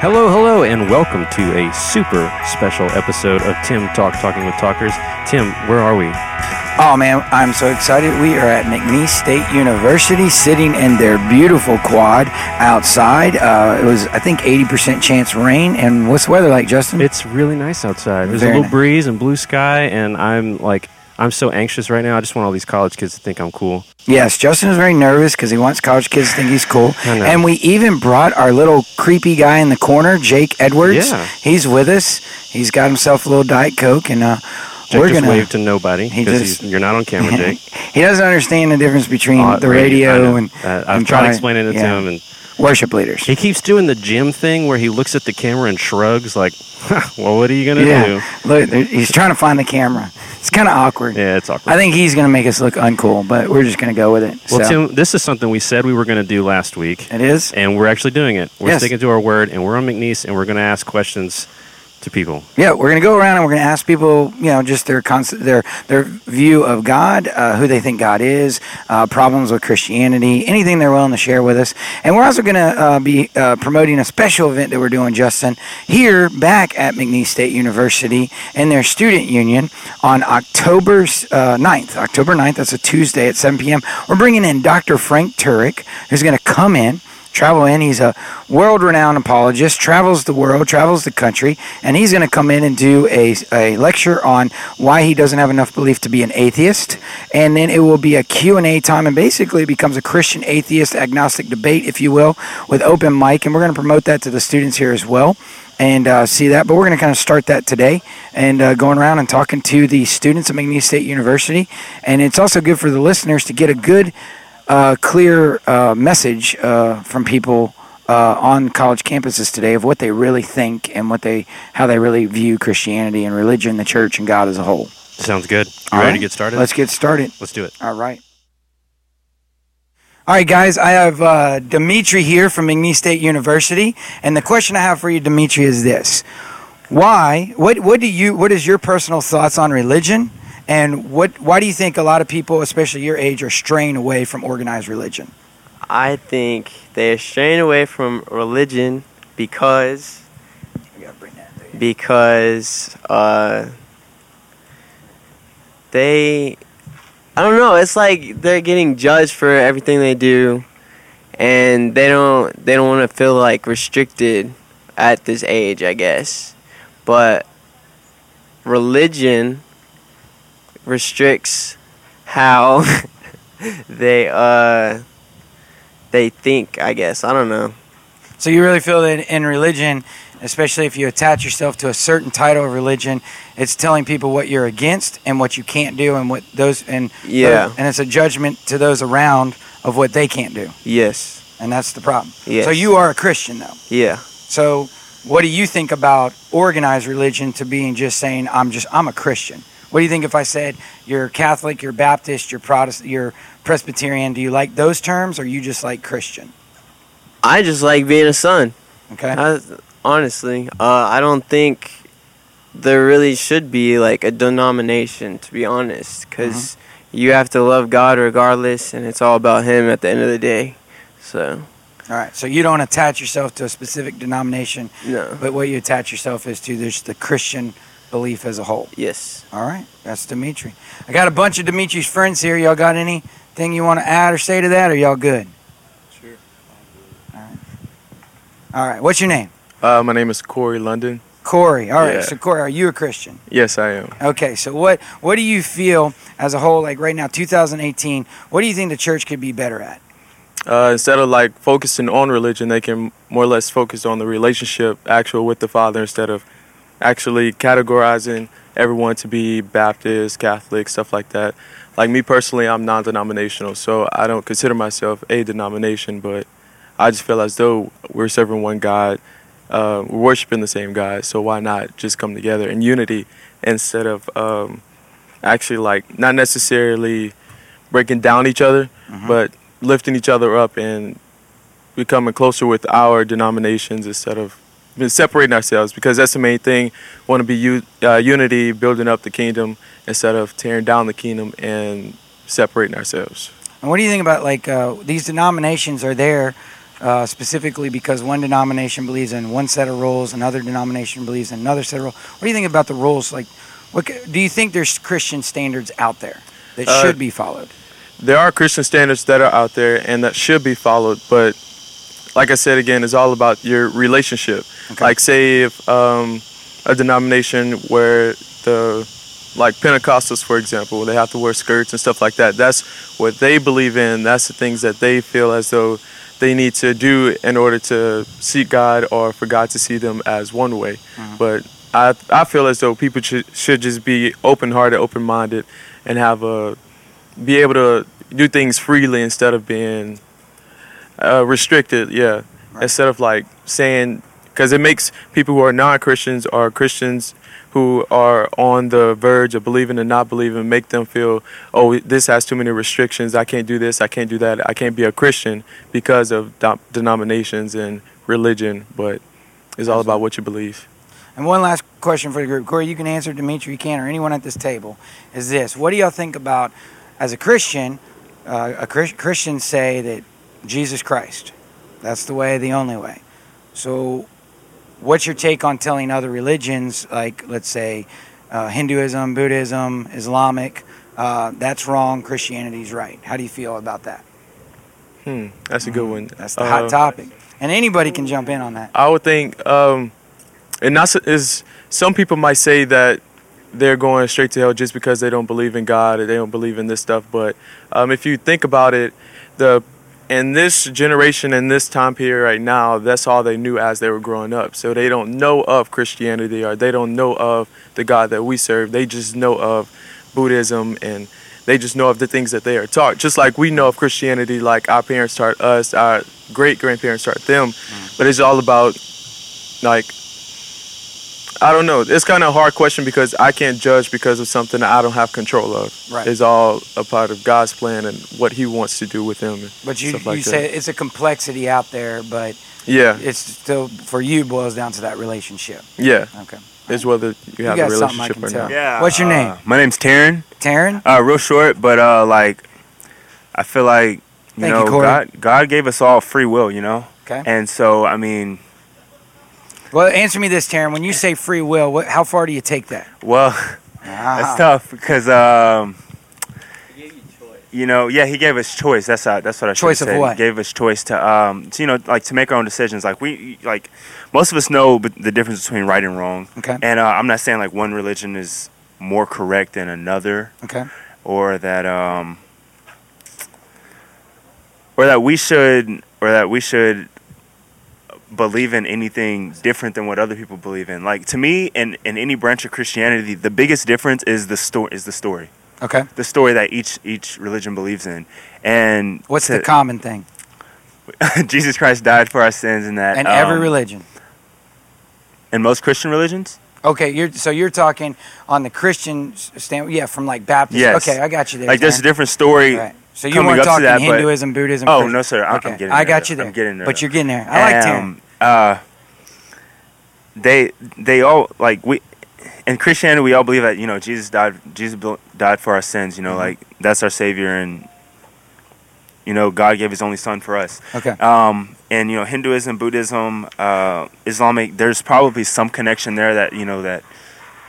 Hello, hello, and welcome to a super special episode of Tim Talk Talking with Talkers. Tim, where are we? Oh man, I'm so excited. We are at McNeese State University sitting in their beautiful quad outside. Uh, it was, I think, 80% chance rain. And what's the weather like, Justin? It's really nice outside. There's Very a little nice. breeze and blue sky, and I'm like, I'm so anxious right now. I just want all these college kids to think I'm cool. yes, Justin is very nervous because he wants college kids to think he's cool. And we even brought our little creepy guy in the corner, Jake Edwards. Yeah. He's with us. He's got himself a little Diet Coke, and uh, Jake we're just going waved to nobody because you're not on camera, Jake. he doesn't understand the difference between Uh, the I radio and, Uh, I've and tried try- explaining it yeah, to him, and worship leaders. he keeps doing the gym thing where he looks at the camera and shrugs, like, "Well, what are you gonna Yeah, do?" look, he's trying to find the camera. It's kind of awkward. Yeah, it's awkward. I think he's going to make us look uncool, but we're just going to go with it. well, So, Tim, this is something we said we were going to do last week. it is. and we're actually doing it. We're Yes. sticking to our word, and we're on McNeese, and we're going to ask questions to people. Yeah, we're going to go around and we're going to ask people, you know, just their concept, their their view of God, uh, who they think God is, uh, problems with Christianity, anything they're willing to share with us. And we're also going to uh, be uh, promoting a special event that we're doing, Justin, here back at McNeese State University in their student union on October uh, 9th. October 9th, that's a Tuesday at 7 p.m. We're bringing in Dr. Frank Turek, who's going to come in travel in. He's a world renowned apologist, travels the world, travels the country, and he's going to come in and do a, a lecture on why he doesn't have enough belief to be an atheist. And then it will be a Q&A time and basically it becomes a Christian atheist agnostic debate, if you will, with open mic. And we're going to promote that to the students here as well. And uh, see that, but we're going to kind of start that today and uh, going around and talking to the students at McNeese State University. And it's also good for the listeners to get a good uh, clear uh, message uh, from people uh, on college campuses today of what they really think and what they how they really view Christianity and religion, the church, and God as a whole. Sounds good. You All ready right. to get started? Let's get started. Let's do it. All right. All right, guys. I have uh, Dimitri here from McNeese State University, and the question I have for you, Dimitri, is this: Why? What? What do you? What is your personal thoughts on religion? And what? Why do you think a lot of people, especially your age, are straying away from organized religion? I think they're straying away from religion because I gotta bring that there. because uh, they I don't know. It's like they're getting judged for everything they do, and they don't they don't want to feel like restricted at this age, I guess. But religion restricts how they uh they think. I guess I don't know. So you really feel that in religion, especially if you attach yourself to a certain title of religion, it's telling people what you're against and what you can't do, and what those and Yeah. and it's a judgment to those around of what they can't do, Yes. and that's the problem. Yes. So you are a Christian though. Yeah. So what do you think about organized religion to being just saying I'm just I'm a Christian? What do you think if I said you're Catholic, you're Baptist, you're Protestant, you're Presbyterian? Do you like those terms, or you just like Christian? I just like being a son. Okay. I, honestly, uh, I don't think there really should be like a denomination, to be honest, because you have to love God regardless, and it's all about Him at the end of the day. So, All right. So you don't attach yourself to a specific denomination, no. but what you attach yourself is to there's the Christian belief as a whole. Yes. All right. That's Dimitri. I got a bunch of Dimitri's friends here. Y'all got anything you want to add or say to that, or y'all good? Sure. All right. All right. What's your name? Uh, my name is Corey London. Corey. All right. Yeah. So Corey, are you a Christian? Yes, I am. Okay. So what what do you feel as a whole, like right now, 2018? What do you think the church could be better at? Uh, instead of like focusing on religion, they can more or less focus on the relationship actual with the Father instead of actually categorizing everyone to be Baptist, Catholic, stuff like that. Like me personally, I'm non-denominational, so I don't consider myself a denomination, but I just feel as though we're serving one God, uh, we're worshiping the same God, so why not just come together in unity instead of um, actually like not necessarily breaking down each other, but lifting each other up and becoming closer with our denominations instead of separating ourselves because that's the main thing. Want to be u- uh, unity, building up the kingdom instead of tearing down the kingdom and separating ourselves. And what do you think about like uh, these denominations are there uh, specifically because one denomination believes in one set of rules, another denomination believes in another set of rules. What do you think about the rules? Like, what do you think there's Christian standards out there that Uh, should be followed? there are Christian standards that are out there and that should be followed, but like I said again, it's all about your relationship. Okay. Like say if um, a denomination where the like Pentecostals, for example, they have to wear skirts and stuff like that. That's what they believe in. That's the things that they feel as though they need to do in order to seek God or for God to see them as one way. But I I feel as though people should should just be open hearted, open minded, and have a be able to do things freely instead of being uh, restricted. Yeah, Right. instead of like saying because it makes people who are non-Christians or Christians who are on the verge of believing and not believing make them feel oh this has too many restrictions i can't do this i can't do that i can't be a christian because of denominations and religion but it's all about what you believe And one last question for the group. Corey, you can answer, Dimitri, you can, or anyone at this table, is this. What do y'all think about, as a Christian, uh, a Chris- Christians say that Jesus Christ, that's the way, the only way. So, what's your take on telling other religions, like, let's say, uh, Hinduism, Buddhism, Islamic, uh, that's wrong, Christianity's right? How do you feel about that? hmm that's a good one That's the Uh, hot topic. And anybody can jump in on that. I would think, um, and that's is some people might say that they're going straight to hell just because they don't believe in God or they don't believe in this stuff. But um, if you think about it, the in this generation in this time period right now, that's all they knew as they were growing up. So they don't know of Christianity or they don't know of the God that we serve. They just know of Buddhism and they just know of the things that they are taught. Just like we know of Christianity, like our parents taught us, our great grandparents taught them. Mm. But it's all about like I don't know. It's kind of a hard question because I can't judge because of something that I don't have control of. Right. It's all a part of God's plan and what He wants to do with Him. But you, like you that. say it's a complexity out there, but yeah, it's still for you boils down to that relationship. yeah. Okay. It's whether you have got a relationship can or tell. not. Yeah. What's your uh, name? My name's Taryn. Taryn? Uh, real short, but uh, like, I feel like you Thank know, Corey. God, God gave us all free will, you know, Okay. and so I mean, Well, answer me this, Taryn. When you say free will, what, how far do you take that? well, Ah. that's tough because um, you know, yeah, He gave us choice. That's uh, that's what I should Choice of said. what? He gave us choice to um, to, you know, like to make our own decisions. Like we, like most of us know the difference between right and wrong. Okay. And uh, I'm not saying like one religion is more correct than another. Okay. or that um or that we should or that we should believe in anything different than what other people believe in like to me in in any branch of christianity the biggest difference is the story is the story Okay. the story that each each religion believes in and What's to- the common thing? jesus christ died for our sins and that And every um, religion. And most christian religions Okay, you're so you're talking on the Christian stand. Yeah, from like Baptist. Yes. Okay, I got you there. like there's a different story Right. So you weren't to talking that, but- Hinduism, Buddhism. Oh, Christian- no, sir. I'm- I'm okay. getting I got you there. I'm getting there, But you're getting there. I like um, uh, they they all like we in Christianity we all believe that you know Jesus died Jesus died for our sins you know Mhm. like that's our savior and you know God gave his only son for us Okay. um and you know Hinduism Buddhism uh Islamic there's probably some connection there that you know that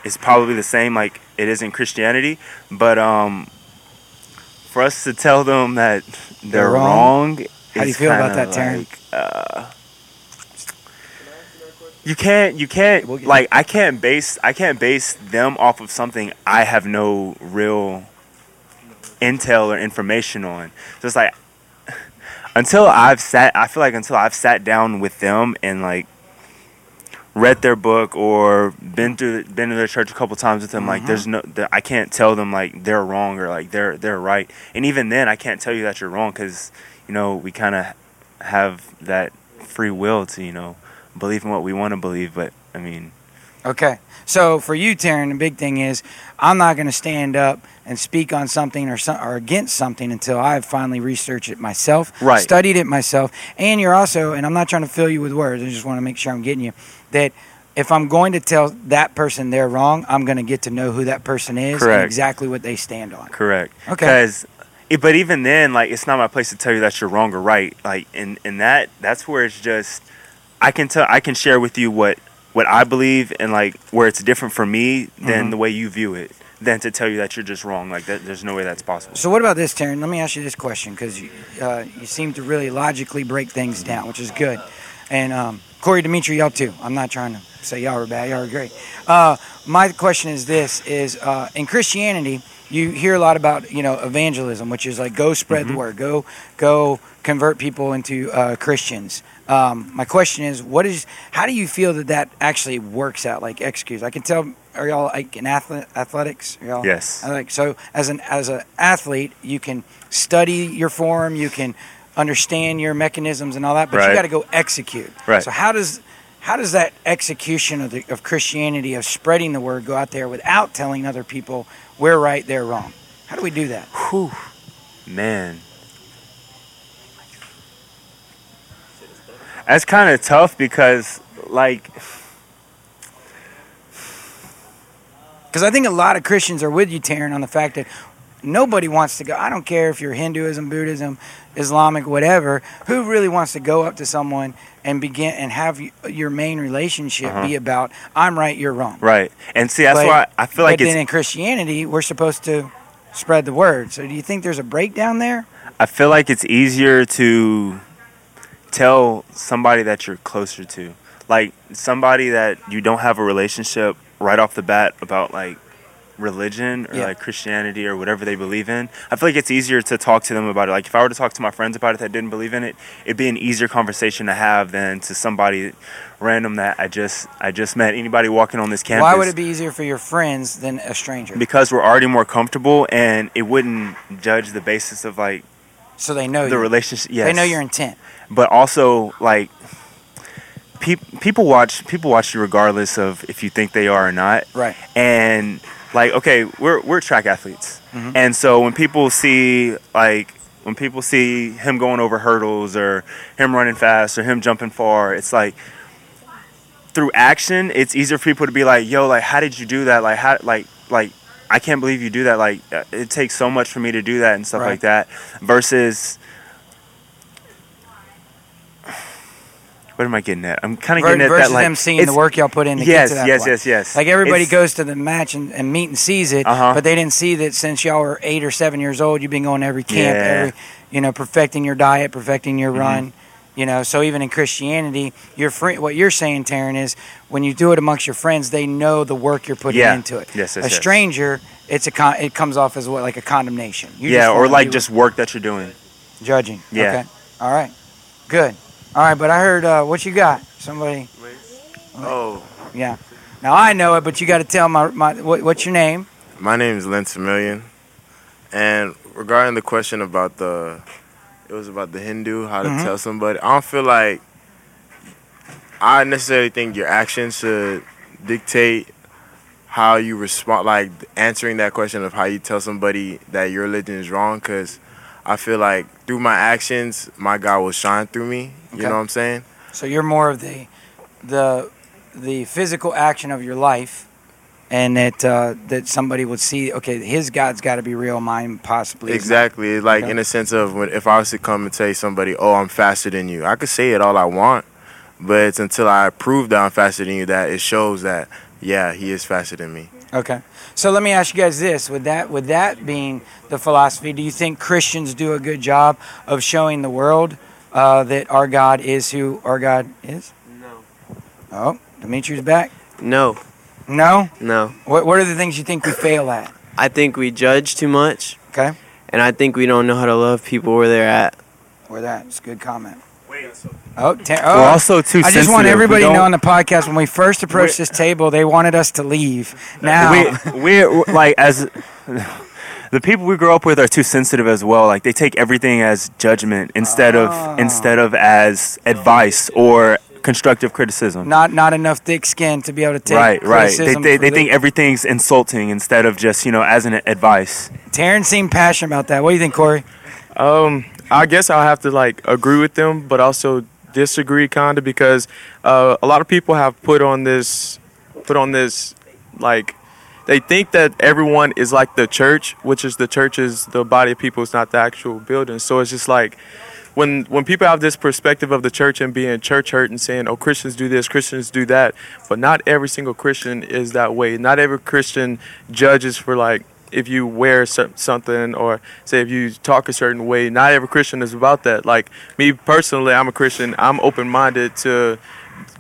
is probably the same like it is in Christianity but um for us to tell them that they're, They're wrong? wrong, How do you feel about that, Taryn? like, uh, you can't you can't We'll like I can't base I can't base them off of something I have no real intel or information on. Just like until I've sat I feel like until I've sat down with them and like read their book or been through been to their church a couple times with them like Mhm. there's no there- I can't tell them like they're wrong or like they're they're right. And even then I can't tell you that you're wrong cuz you know we kind of have that free will to you know believe in what we want to believe but I mean Okay. So for you, Taryn, the big thing is I'm not going to stand up and speak on something or some, or against something until I've finally researched it myself, Right. studied it myself, and you're also, and I'm not trying to fill you with words. I just want to make sure I'm getting you that. If I'm going to tell that person they're wrong, I'm going to get to know who that person is and exactly what they stand on. correct Okay. because but even then, like it's not my place to tell you that you're wrong or right. Like and in that that's where it's just I can tell I can share with you what what I believe and like where it's different for me than Mhm. the way you view it. Than to tell you that you're just wrong. Like that, there's no way that's possible. So what about this, Taryn? Let me ask you this question because you, uh, you seem to really logically break things down, which is good. And um, Corey, Dimitri, y'all too. I'm not trying to say y'all are bad. Y'all are great. Uh, my question is this: is uh, in Christianity, you hear a lot about you know evangelism, which is like go spread the word, go go convert people into uh, Christians. Um, my question is, what is how do you feel that that actually works out? Like excuse, I can tell. Are y'all like in athle- athletics? Y'all, Yes. I like so as an as an athlete, you can study your form, you can understand your mechanisms and all that, but you got to go execute. Right. So how does how does that execution of the, of Christianity of spreading the word go out there without telling other people we're right, they're wrong? How do we do that? Whew, man. That's kind of tough because, like, Because I think a lot of Christians are with you, Taryn, on the fact that nobody wants to go. I don't care if you're Hinduism, Buddhism, Islamic, whatever. Who really wants to go up to someone and begin and have your main relationship Uh-huh. be about I'm right, you're wrong? right. And see, that's But- why I feel like but it's then in Christianity, we're supposed to spread the word. So do you think there's a breakdown there? I feel like it's easier to tell somebody that you're closer to, like somebody that you don't have a relationship right off the bat about like religion or Yeah. like Christianity or whatever they believe in. I feel like it's easier to talk to them about it. Like if I were to talk to my friends about it that didn't believe in it, it'd be an easier conversation to have than to somebody random that I just I just met. Anybody walking on this campus. Why would it be easier for your friends than a stranger? Because we're already more comfortable and it wouldn't judge the basis of like so they know the you. relationship. Yes. They know your intent. But also like peop people watch people watch you regardless of if you think they are or not Right. and like okay we're we're track athletes Mhm. and so when people see like when people see him going over hurdles or him running fast or him jumping far it's like through action it's easier for people to be like yo like how did you do that like how like like I can't believe you do that like uh, it takes so much for me to do that and stuff Right. like that versus what am I getting at? I'm kind of getting at Versus that like them seeing the work y'all put in to yes, get to that yes, point. yes, yes. Like everybody It's- goes to the match and, and meet and sees it, Uh-huh. but they didn't see that since y'all were eight or seven years old, you've been going to every camp, Yeah. every you know, perfecting your diet, perfecting your Mhm. run. You know, so even in Christianity, your friend, what you're saying, Taryn, is when you do it amongst your friends, they know the work you're putting Yeah. into it. Yes, yes, a yes. stranger, it's a con- it comes off as what like a condemnation. You yeah, just or like just work that you're doing. judging. Yeah. Okay. All right. Good. All right, but I heard uh, what you got. Somebody. Oh, Yeah. Now I know it, but you got to tell my, my what, what's your name? my name is Lance Million, and regarding the question about the, it was about the Hindu, how to Mhm. tell somebody. I don't feel like I necessarily think your actions should dictate how you respond, like answering that question of how you tell somebody that your religion is wrong. Because I feel like through my actions, my God will shine through me. You Okay. know what I'm saying? So you're more of the the the physical action of your life, and that uh, that somebody would see. Okay, his God's got to be real. Mine possibly. is not. Exactly. Like Okay. in a sense of when if I was to come and tell somebody, "Oh, I'm faster than you," I could say it all I want, but it's until I prove that I'm faster than you that it shows that yeah, he is faster than me. Okay. So let me ask you guys this: With that, with that being the philosophy, do you think Christians do a good job of showing the world uh, that our God is who our God is? No. Oh, Dimitri's back. No. No. No. What What are the things you think we fail at? I think we judge too much, Okay. and I think we don't know how to love people where they're at. Where that? It's a good comment. Oh, ta- oh. We're also too I just want everybody to know on the podcast when we first approached this table, they wanted us to leave. Now, we we're like as the people we grow up with are too sensitive as well. Like they take everything as judgment instead Ah. of instead of as advice or constructive criticism. not not enough thick skin to be able to take right, right. They they, they think everything's insulting instead of just you know as an advice. Taryn seemed passionate about that. What do you think, Corey? Um, I guess I'll have to like agree with them, but also disagree kind of because uh, a lot of people have put on this, put on this like they think that everyone is like the church, which is the church is the body of people, it's not the actual building. So it's just like when when people have this perspective of the church and being church hurt and saying, "Oh, Christians do this, Christians do that," but not every single Christian is that way. Not every Christian judges for like if you wear something or say if you talk a certain way. Not every Christian is about that. Like me personally, I'm a Christian. I'm open minded to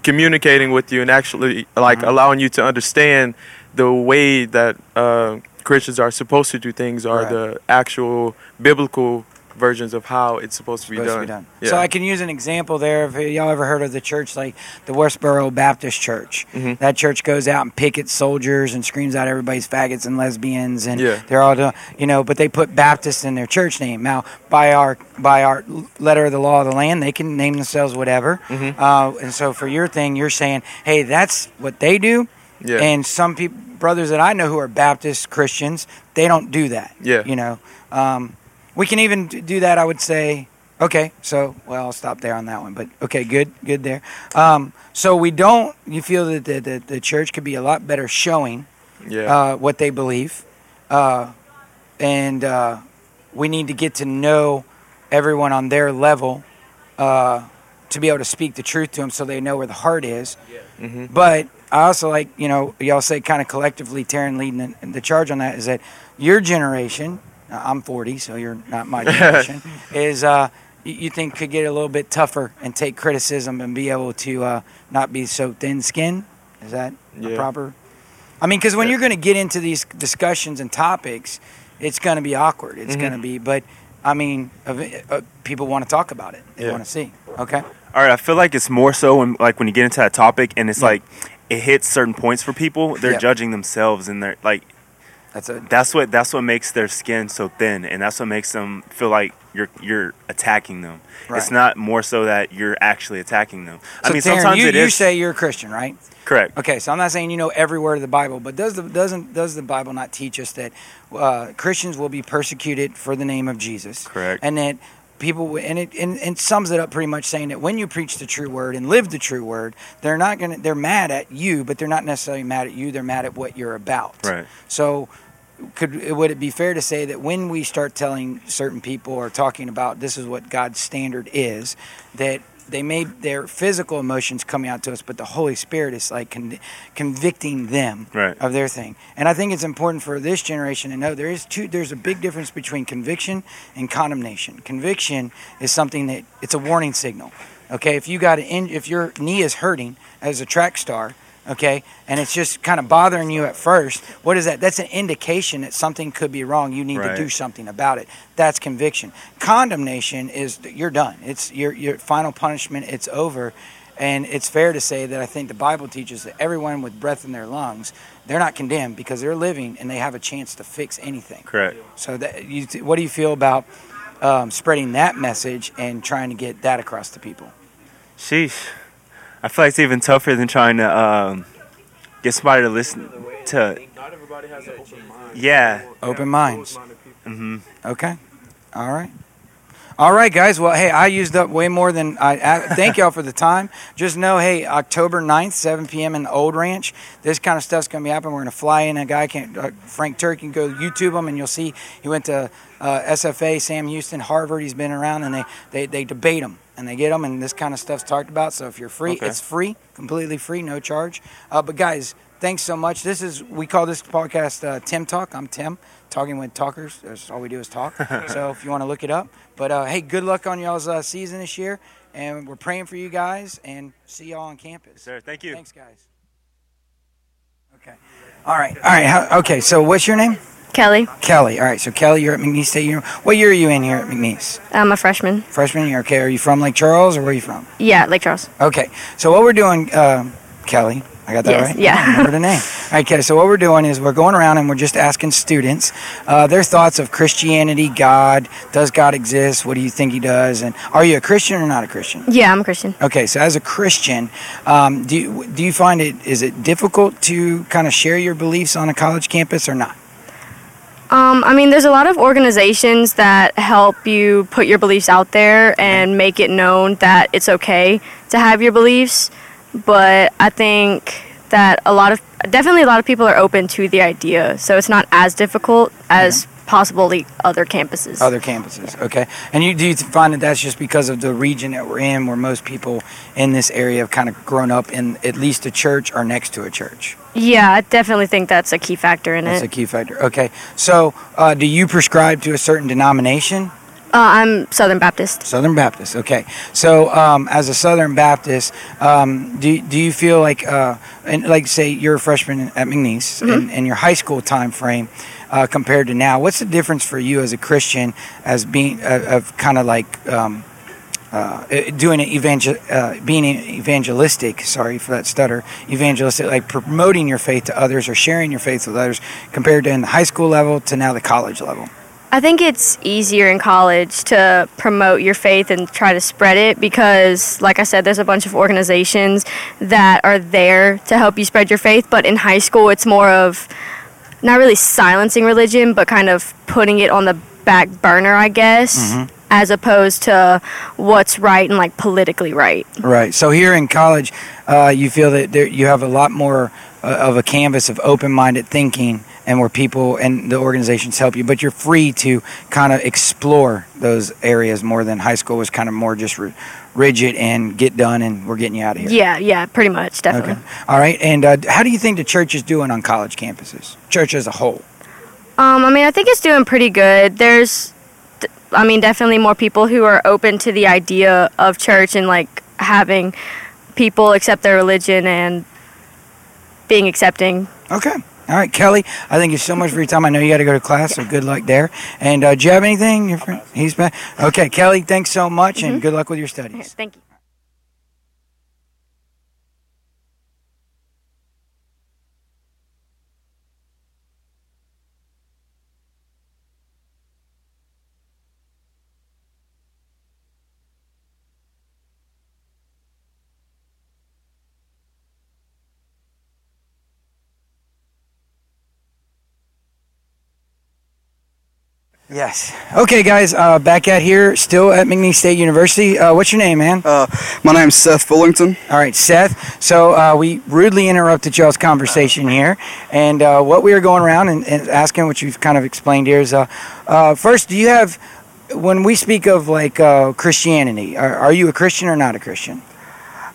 communicating with you and actually like allowing you to understand the way that uh, Christians are supposed to do things are Right. the actual biblical versions of how it's supposed to be supposed done. to be done. Yeah. So I can use an example there. If y'all ever heard of the church like the Westboro Baptist Church, Mhm. that church goes out and pickets soldiers and screams out everybody's faggots and lesbians, and Yeah. they're all doing, you know. But they put Baptist in their church name. Now, by our by our letter of the law of the land, they can name themselves whatever. Mhm. Uh, and so for your thing, you're saying, hey, that's what they do. yeah. And some people, brothers that I know who are Baptist Christians, they don't do that. Yeah. You know, um, we can even do that. I would say. Okay, so well, I'll stop there on that one. But okay, good, good there. Um, so we don't. You feel that the, the, the church could be a lot better showing yeah. uh, what they believe, uh, and uh, we need to get to know everyone on their level uh, to be able to speak the truth to them, so they know where the heart is. hmm But I also like, you know, y'all say kind of collectively, Taryn leading the, the charge on that is that your generation, I'm 40, so you're not my generation, is uh, you, think could get a little bit tougher and take criticism and be able to uh, not be so thin skinned. Is that Yeah. proper? I mean, because when Yeah. you're going to get into these discussions and topics, it's going to be awkward. It's Mhm. going to be, but I mean, uh, people want to talk about it. They Yeah. want to see. Okay. All right, I feel like it's more so when like when you get into that topic and it's like it hits certain points for people, they're judging themselves and they're like That's a that's what that's what makes their skin so thin and that's what makes them feel like you're you're attacking them. It's not more so that you're actually attacking them. So I mean sometimes you, it you say you're a Christian, right? correct. Okay, so I'm not saying you know every word of the Bible, but does the doesn't does the Bible not teach us that uh, Christians will be persecuted for the name of Jesus, Correct. and that people and it and, and sums it up pretty much saying that when you preach the true word and live the true word, they're not gonna they're mad at you, but they're not necessarily mad at you. They're mad at what you're about. Right. So. Could would it be fair to say that when we start telling certain people or talking about this is what God's standard is, that they may their physical emotions coming out to us, but the Holy Spirit is like con- convicting them Right. of their thing. And I think it's important for this generation to know there is two. There's a big difference between conviction and condemnation. Conviction is something that it's a warning signal. Okay, if you got an in, if your knee is hurting as a track star, okay, and it's just kind of bothering you at first, what is that? That's an indication that something could be wrong. You need Right. to do something about it. That's conviction. Condemnation is you're done. It's your your final punishment. It's over. And it's fair to say that I think the Bible teaches that everyone with breath in their lungs, they're not condemned because they're living and they have a chance to fix anything. Correct. So, that you, what do you feel about um, spreading that message and trying to get that across to people? Sheesh. I feel like it's even tougher than trying to um, get somebody to listen to Not everybody has an open mind. yeah. Open minds. hmm Okay. All right. All right, guys. Well, hey, I used up way more than I. I thank y'all for the time. Just know, hey, October 9th, 7 p.m. in the Old Ranch. This kind of stuff's gonna be happening. We're gonna fly in a guy. Can uh, Frank Turek can go YouTube him, and you'll see he went to uh, SFA, Sam Houston, Harvard. He's been around, and they they, they debate him and they get him, and this kind of stuff's talked about. So if you're free, Okay. it's free, completely free, no charge. Uh, but guys, thanks so much. This is we call this podcast uh, Tim Talk. I'm Tim, talking with talkers. That's all we do is talk. so if you want to look it up, but uh, hey, good luck on y'all's uh, season this year, and we're praying for you guys, and see y'all on campus. Sir, thank you. Thanks, guys. Okay. All right. All right. How, okay. So what's your name? Kelly. Kelly. All right. So Kelly, you're at McNeese State University. What year are you in here at McNeese? I'm a freshman. Freshman year. Okay. Are you from Lake Charles or where are you from? Yeah, Lake Charles. Okay. So what we're doing, um, Kelly, I got that Yes, right? yeah. I remember the name. All right, Kelly. So what we're doing is we're going around and we're just asking students uh, their thoughts of Christianity, God. Does God exist? What do you think He does? And are you a Christian or not a Christian? Yeah, I'm a Christian. Okay, so as a Christian, um, do you, do you find it is it difficult to kind of share your beliefs on a college campus or not? Um, I mean, there's a lot of organizations that help you put your beliefs out there and make it known that it's okay to have your beliefs. But I think that a lot of definitely a lot of people are open to the idea, so it's not as difficult as possibly other campuses. Other campuses, okay. And you do you find that that's just because of the region that we're in, where most people in this area have kind of grown up in at least a church or next to a church? yeah, I definitely think that's a key factor in it. That's a key factor. Okay. So, uh, do you prescribe to a certain denomination? Uh, I'm Southern Baptist. Southern Baptist. Okay. So, um, as a Southern Baptist, um, do do you feel like, uh, and like say you're a freshman at McNeese in, in your high school time frame uh, compared to now? What's the difference for you as a Christian as being uh, of kind of like um, uh, doing it evangel uh, being evangelistic? Sorry for that stutter. Evangelistic, like promoting your faith to others or sharing your faith with others, compared to in the high school level to now the college level. I think it's easier in college to promote your faith and try to spread it because, like I said, there's a bunch of organizations that are there to help you spread your faith. But in high school, it's more of not really silencing religion, but kind of putting it on the back burner, I guess, as opposed to what's right and like politically right. Right. So here in college, uh, you feel that there, you have a lot more uh, of a canvas of open-minded thinking, and where people and the organizations help you. But you're free to kind of explore those areas more than high school was kind of more just ri rigid and get done, and we're getting you out of here. Yeah, yeah, pretty much, definitely. Okay. All right. And uh, how do you think the church is doing on college campuses? Church as a whole. Um, I mean, I think it's doing pretty good. There's, I mean, definitely more people who are open to the idea of church and like having people accept their religion and being accepting. Okay. All right, Kelly. I thank you so much for your time. I know you got to go to class, so good luck there. And uh, do you have anything? Your friend, he's back. Okay, Kelly. Thanks so much, and good luck with your studies. thank you. Yes. Okay, guys. Uh, back at here, still at McNeese State University. Uh, what's your name, man? Uh, my name's Seth Fullington. All right, Seth. So uh, we rudely interrupted y'all's conversation here, and uh, what we were going around and, and asking, what you've kind of explained here, is uh, uh, first, do you have, when we speak of like uh, Christianity, are, are you a Christian or not a Christian?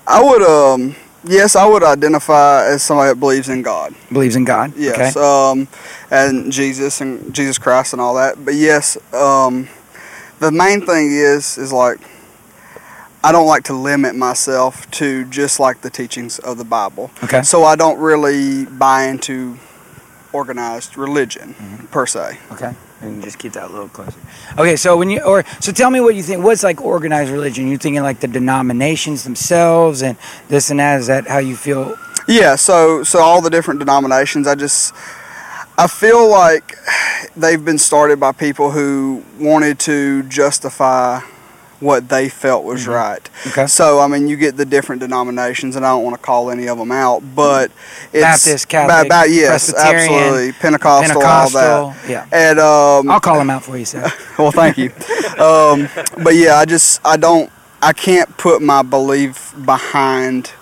I would, um, yes, I would identify as somebody that believes in God. Believes in God. Yes, Okay. um, and Jesus and Jesus Christ and all that. But yes, um, the main thing is is like I don't like to limit myself to just like the teachings of the Bible. Okay. So I don't really buy into organized religion Mm-hmm. per se. Okay. And just keep that a little closer. Okay, so when you or so tell me what you think. What's like organized religion? You thinking like the denominations themselves and this and that? Is that how you feel? Yeah, so so all the different denominations, I just I feel like they've been started by people who wanted to justify what they felt was right. Mm-hmm. Okay. So I mean, you get the different denominations, and I don't want to call any of them out, but it's Baptist, Catholic, ba- ba- yes, absolutely, Pentecostal, Pentecostal. all that. Yeah. And um, I'll call them out for you, sir. well, thank you. um, but yeah, I just I don't I can't put my belief behind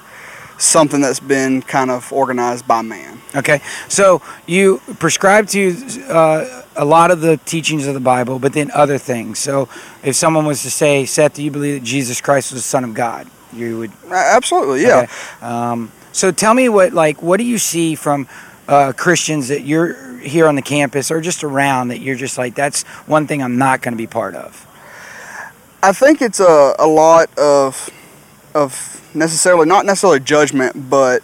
something that's been kind of organized by man. Okay, so you prescribe to uh, a lot of the teachings of the Bible, but then other things. So if someone was to say, Seth, do you believe that Jesus Christ was the Son of God? You would. Absolutely, yeah. Okay. Um, so tell me what, like, what do you see from uh, Christians that you're here on the campus or just around that you're just like, that's one thing I'm not going to be part of? I think it's a, a lot of of necessarily not necessarily judgment, but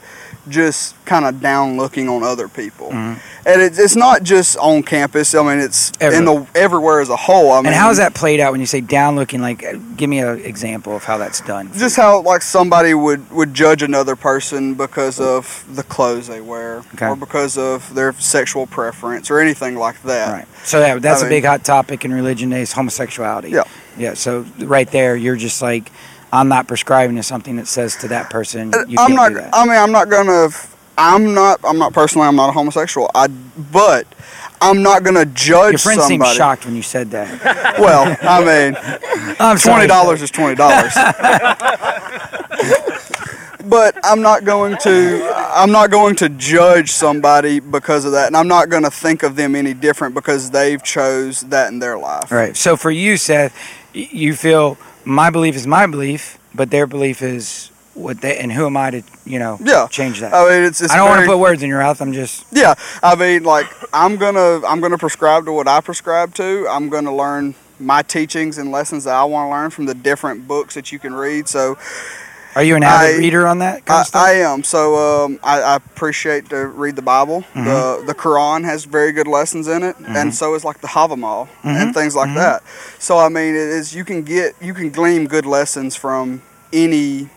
just kind of down looking on other people. Mm-hmm. And it's, it's not just on campus. I mean, it's in Everywhere. the everywhere as a whole. I mean, And how is that played out when you say down looking? Like, uh, give me an example of how that's done. Just how like somebody would would judge another person because of the clothes they wear, Okay. or because of their sexual preference, or anything like that. Right. So that, that's I a mean- big hot topic in religion is homosexuality. Yeah. Yeah. So right there, you're just like, I'm not prescribing to something that says to that person, you I'm can't not. I mean, I'm not gonna. I'm not. I'm not personally. I'm not a homosexual. I. But I'm not gonna judge Your friend seemed shocked when you said that. Well, I mean, I'm twenty dollars is twenty dollars. but I'm not going to I'm not going to judge somebody because of that, and I'm not going to think of them any different because they've chose that in their life. Right. So for you, Seth, you feel my belief is my belief, but their belief is what they. And who am I to you know Yeah. change that? I mean, it's, it's I don't want to put words in your mouth. I'm just Yeah, I mean, like I'm gonna I'm gonna prescribe to what I prescribe to. I'm gonna learn my teachings and lessons that I want to learn from the different books that you can read. So Are you an avid I- reader on that kind I, of stuff? I am. So um, I, I appreciate to read the Bible. Mm-hmm. The the Quran has very good lessons in it, and so is like the Havamal Mm-hmm. and things like that. So I mean, it is you can get you can glean good lessons from any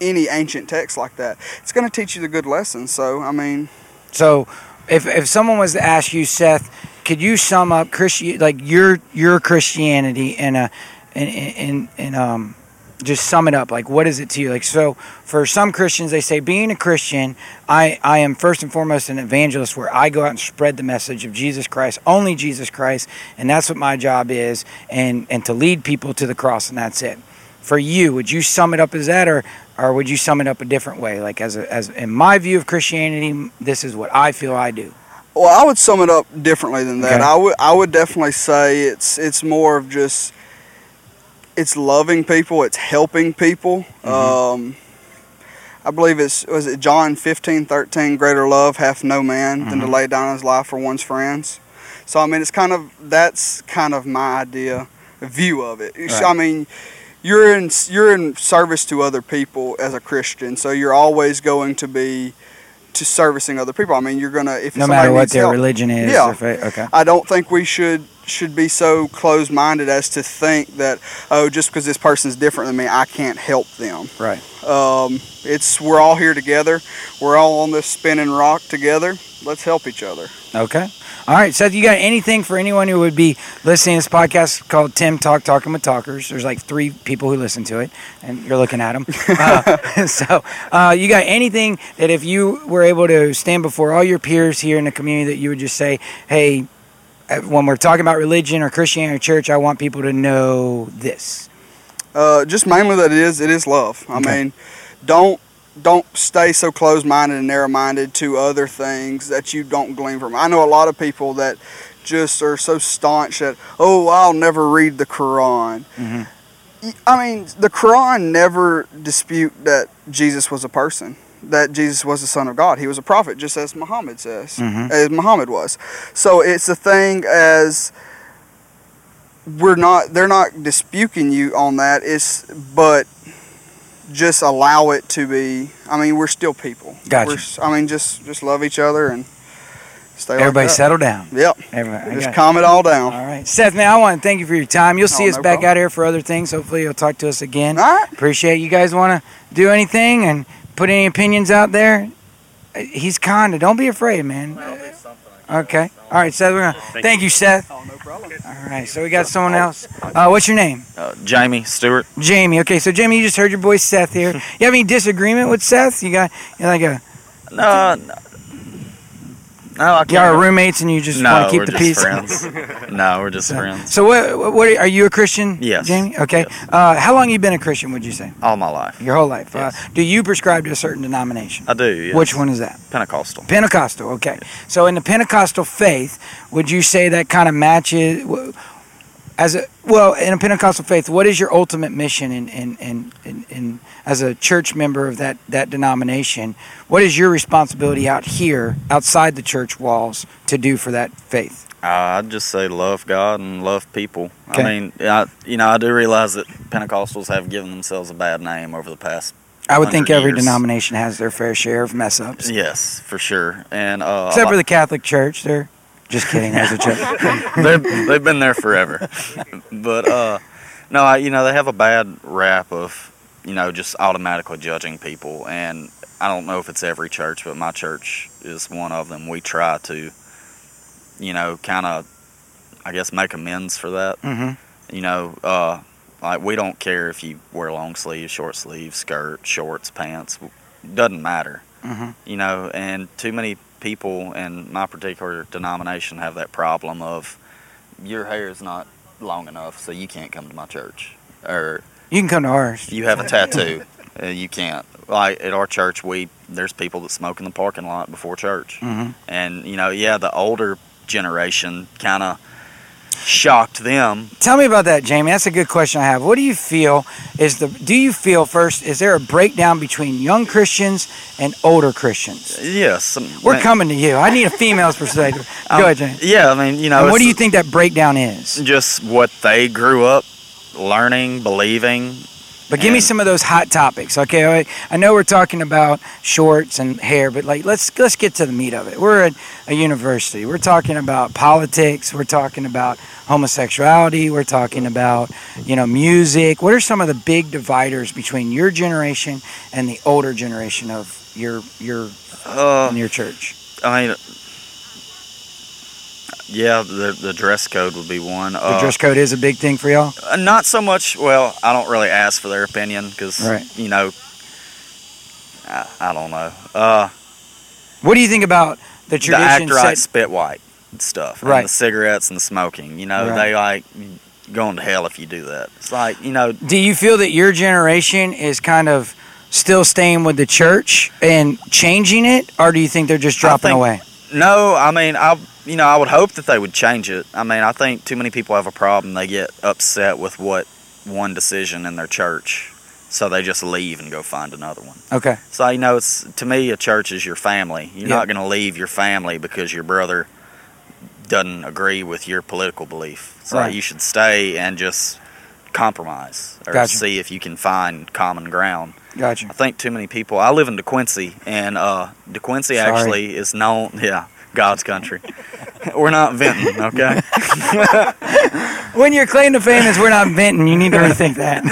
any ancient text like that. It's going to teach you the good lessons. So I mean, So, if if someone was to ask you, Seth, could you sum up Christian like your your Christianity in a in in, in um just sum it up like what is it to you like so for some christians they say being a christian i i am first and foremost an evangelist where i go out and spread the message of jesus christ only jesus christ and that's what my job is and and to lead people to the cross and that's it for you would you sum it up as that or or would you sum it up a different way like as a, as in my view of christianity this is what i feel i do Well, I would sum it up differently than that. Okay. I would I would definitely say it's it's more of just it's loving people, it's helping people. Mm-hmm. Um, I believe it's was it John fifteen thirteen. Greater love hath no man than to Mm-hmm. lay down his life for one's friends. So I mean, it's kind of that's kind of my idea view of it. Right. I mean. You're in you're in service to other people as a Christian, so you're always going to be to servicing other people. I mean, you're gonna if no matter what their help- religion is Yeah. fa- okay I don't think we should should be so closed minded as to think that oh just because this person's different than me I can't help them. right Um, it's we're all here together. We're all on this spinning rock together. Let's help each other. Okay. All right, Seth, you got anything for anyone who would be listening to this podcast called Tim Talk Talking with Talkers? There's like three people who listen to it, and you're looking at them. Uh, so, uh, you got anything that if you were able to stand before all your peers here in the community that you would just say, hey, uh, when we're talking about religion or Christianity or church, I want people to know this. Uh, just mainly that it is it is love. I mean, don't don't stay so closed minded and narrow minded to other things that you don't glean from. I know a lot of people that just are so staunch that oh I'll never read the Quran. Mhm. Y- I mean, the Quran never dispute that Jesus was a person. That Jesus was the Son of God. He was a prophet, just as Muhammad says, Mhm. as Muhammad was. So it's a thing as we're not they're not disputing you on that it's but just allow it to be i mean we're still people Gotcha. We're s- i mean just just love each other and stay Everybody like that. settle down. yep Everybody, just got it. calm it all down All right, Seth, man, I want to thank you for your time. You'll see Oh, us no back problem. out here for other things. Hopefully, you'll talk to us again. all right Appreciate you guys want to do anything and put any opinions out there. Uh, He's kind of. Don't be afraid, man. Okay. All right, Seth. We're gonna thank, you, Seth. oh no problem All right. So we got someone else. Uh, what's your name? Uh, Jamie Stewart. Jamie. Okay. So Jamie, you just heard your boy Seth here. You have any disagreement with Seth? You got you like a No, no, no I can't. y'all are roommates and you just no, want to keep we're the just peace. friends. no, we're just friends. So what? What are, are you a Christian? Yes. Jamie. Okay. Uh, how long you been a Christian? Would you say All my life. your whole life? Yes. Uh, do you prescribe to a certain denomination? I do. Yes. Which one is that? Pentecostal. Pentecostal. Okay. So in the Pentecostal faith, would you say that kind of matches? As a well, in a Pentecostal faith, what is your ultimate mission in in, in, in, in as a church member of that, that denomination? What is your responsibility out here, outside the church walls, to do for that faith? Uh, I'd just say love God and love people. Okay. I mean, I, you know, I do realize that Pentecostals have given themselves a bad name over the past. I would think every years. denomination has their fair share of mess ups, Yes, for sure. And uh, except for the Catholic Church. They're just kidding. As a church. they've they've been there forever. but uh, no, I, you know they have a bad rap of you know just automatically judging people, and I don't know if it's every church, but my church is one of them. We try to, you know, kind of, I guess, make amends for that. hmm You know, uh, like we don't care if you wear long sleeves, short sleeves, skirt, shorts, pants. Doesn't matter hmm you know, and too many people in my particular denomination have that problem of your hair is not long enough, so you can't come to my church, or You can come to ours. you have a tattoo. Uh, you can't. Like at our church, we there's people that smoke in the parking lot before church, Mhm. and you know, yeah, the older generation kind of shocked them. Tell me about that, Jamie. That's a good question I have. What do you feel is the? Do you feel first? Is there a breakdown between young Christians and older Christians? Yes, um, We're man, coming to you. I need a female's perspective. Go um, ahead, Jamie. Yeah, I mean, you know, And what do you think that breakdown is? Just what they grew up learning, believing. But give me some of those hot topics, okay? I, know we're talking about shorts and hair, but like let's let's get to the meat of it. We're at a university. We're talking about politics. We're talking about homosexuality. We're talking about you know music. What are some of the big dividers between your generation and the older generation of your your Uh, in your church? I yeah, the the dress code would be one. The Uh, dress code is a big thing for y'all. Uh, not so much. Well, I don't really ask for their opinion because Right. you know, I, I don't know. Uh, What do you think about the the tradition? act right, set- spit white stuff, and Right. the cigarettes and the smoking. You know, Right. they like going to hell if you do that. It's like you know, Do you feel that your generation is kind of still staying with the church and changing it, or do you think they're just dropping think- away? No, I mean, I you know, I would hope that they would change it. I mean, I think too many people have a problem. They get upset with what one decision in their church, so they just leave and go find another one. Okay. So you know, it's to me, a church is your family. You're Yeah. not going to leave your family because your brother doesn't agree with your political belief. So Right. you should stay and just compromise or Gotcha. see if you can find common ground. Gotcha. I think too many people. I live in De DeQuincy, and uh, DeQuincy Sorry. actually is known. Yeah, God's country. We're not venting, okay? When your claim to fame is we're not venting, you need to rethink that.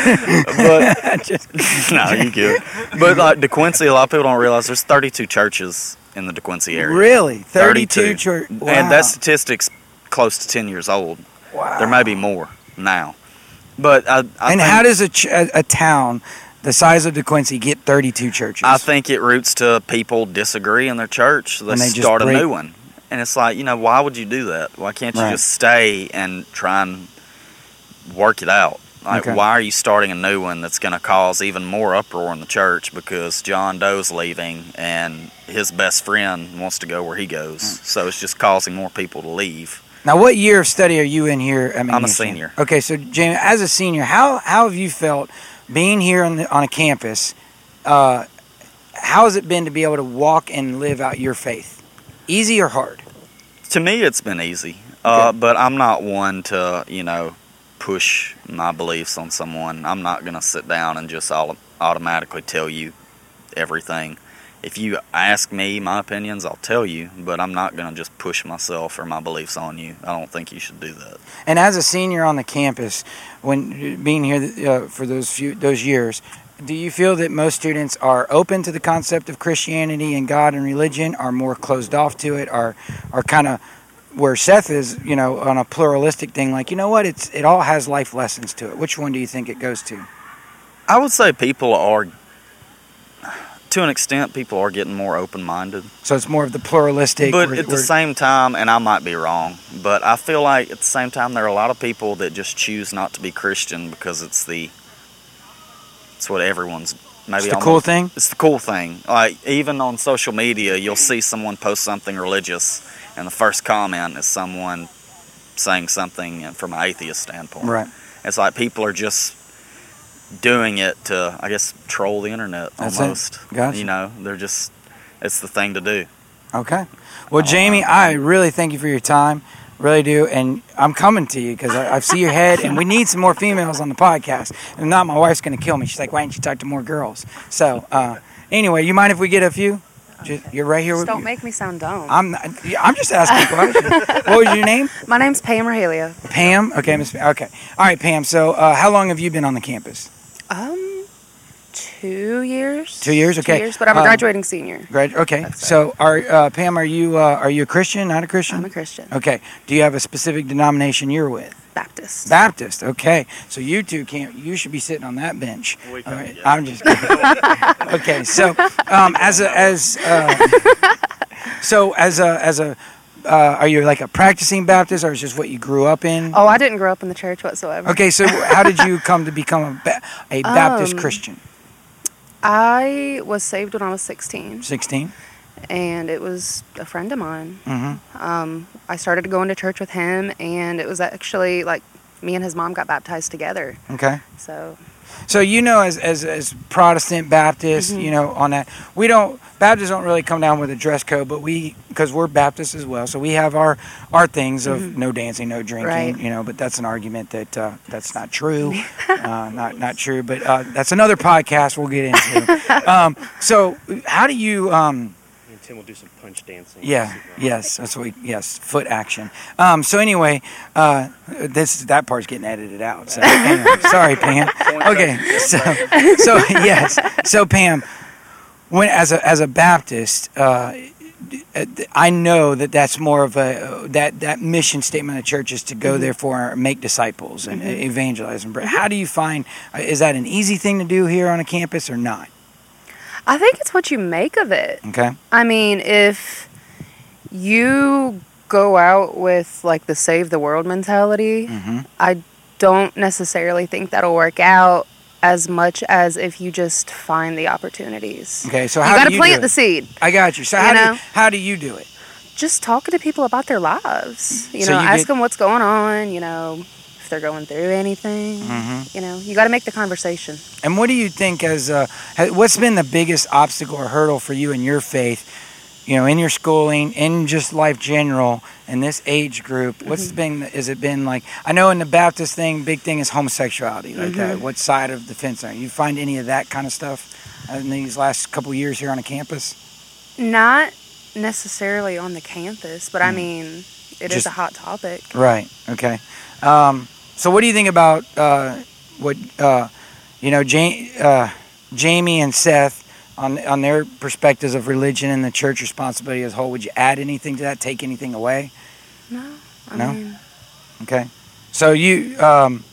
but Just- no, you good. But like DeQuincy, a lot of people don't realize there's 32 churches in the DeQuincy area. really, thirty-two 32. church. Wow. And that statistic's close to 10 years old. wow. There may be more now. But I, I and how does a, ch- a, a town the size of De DeQuincy get thirty-two churches? I think it roots to people disagree in their church. So they, And they just start a new one. And it's like, you know, why would you do that? Why can't you Right. just stay and try and work it out? Like, Okay. why are you starting a new one that's going to cause even more uproar in the church because John Doe's leaving and his best friend wants to go where he goes? Mm. So it's just causing more people to leave. Now, what year of study are you in here? I mean, I'm a you're senior. Okay, so Jamie, as a senior, how how have you felt being here on the on a campus? Uh, how has it been to be able to walk and live out your faith? Easy or hard? To me, it's been easy, uh, but I'm not one to, you know, push my beliefs on someone. I'm not going to sit down and just all, automatically tell you everything. If you ask me my opinions, I'll tell you, but I'm not going to just push myself or my beliefs on you. I don't think you should do that. And as a senior on the campus, when being here uh, for those few those years, do you feel that most students are open to the concept of Christianity and God and religion, are more closed off to it, are are kind of where Seth is, you know, on a pluralistic thing, like you know what, it's it all has life lessons to it. Which one do you think it goes to? I would say people are, to an extent, people are getting more open minded. So it's more of the pluralistic. But at the same time, and I might be wrong, but I feel like at the same time there are a lot of people that just choose not to be Christian because it's the it's what everyone's maybe it's the almost- cool thing. It's the cool thing. Like even on social media, you'll see someone post something religious, and the first comment is someone saying something from an atheist standpoint. Right. It's like people are just doing it to, I guess, troll the internet That's it. almost. Gotcha. You know, they're just it's the thing to do. Okay. Well, Jamie, I really thank you for your time. Really do. And I'm coming to you because I, I see your head, and we need some more females on the podcast. And not, my wife's going to kill me. She's like, why didn't you talk to more girls? So, uh, anyway, you mind if we get a few? Just, you're right here Just with don't me. make me sound dumb. I'm. Not, I'm just asking questions. what was your name? My name's Pam Rahelia. Pam? Okay, Miss. Okay. All right, Pam. So, uh, how long have you been on the campus? Um, two years. Two years? Okay. Two years, but I'm a Um, graduating senior. Grad- okay. That's So, are uh, Pam? Are you uh, are you a Christian? Not a Christian? I'm a Christian. Okay. Do you have a specific denomination you're with? Baptist. Baptist. Okay. So you two can't. You should be sitting on that bench. All right. I'm just. Kidding. okay. So um, as a as uh, so as a as a uh, are you like a practicing Baptist or is just what you grew up in? Oh, I didn't grow up in the church whatsoever. Okay. So how did you come to become a, ba- a Baptist Um, Christian? I was saved when I was 16, 16. and it was a friend of mine. Mm-hmm. Um, I started going to church with him, and it was actually like me and his mom got baptized together. Okay. So So you know, as as, as Protestant Baptists, Mhm. you know, on that we don't Baptists don't really come down with a dress code, but we because we're Baptists as well, so we have our our things of Mhm. no dancing, no drinking, Right. you know. But that's an argument that uh, that's not true, uh, not not true. But uh, that's another podcast we'll get into. um, so how do you? Um, Tim will do some punch dancing. yeah, yes, that's what we, yes, foot action. Um, so anyway, uh, this that part's getting edited out. So anyway, sorry, Pam. Okay, so so yes, so Pam, when as a as a Baptist, uh, I know that that's more of a that that mission statement of the church is to go Mhm. therefore and make disciples and Mhm. evangelize. And how do you find? uh, Is that an easy thing to do here on a campus or not? I think it's what you make of it. Okay. I mean, if you go out with like the save the world mentality, Mm-hmm. I don't necessarily think that'll work out as much as if you just find the opportunities. Okay. So how you got do to you plant the seed. I got you. So You how do you, how do you do it? Just talking to people about their lives. You So know, you ask get- them what's going on. You know, if they're going through anything. Mhm. You know, you got to make the conversation. And what do you think as uh, what's been the biggest obstacle or hurdle for you in your faith? You know, in your schooling, in just life general, in this age group, what's Mm-hmm. been? Has it been like? I know in the Baptist thing, big thing is homosexuality, like that. Mhm. What side of the fence are you? You find any of that kind of stuff in these last couple years here on a campus? Not necessarily on the campus, but I mean, it is Just- a hot topic. Right. Okay. Um, so, what do you think about uh, what uh, you know, uh, Jamie and Seth on on their perspectives of religion and the church responsibility as a whole? Would you add anything to that? Take anything away? No, I No? mean, Okay. So you um,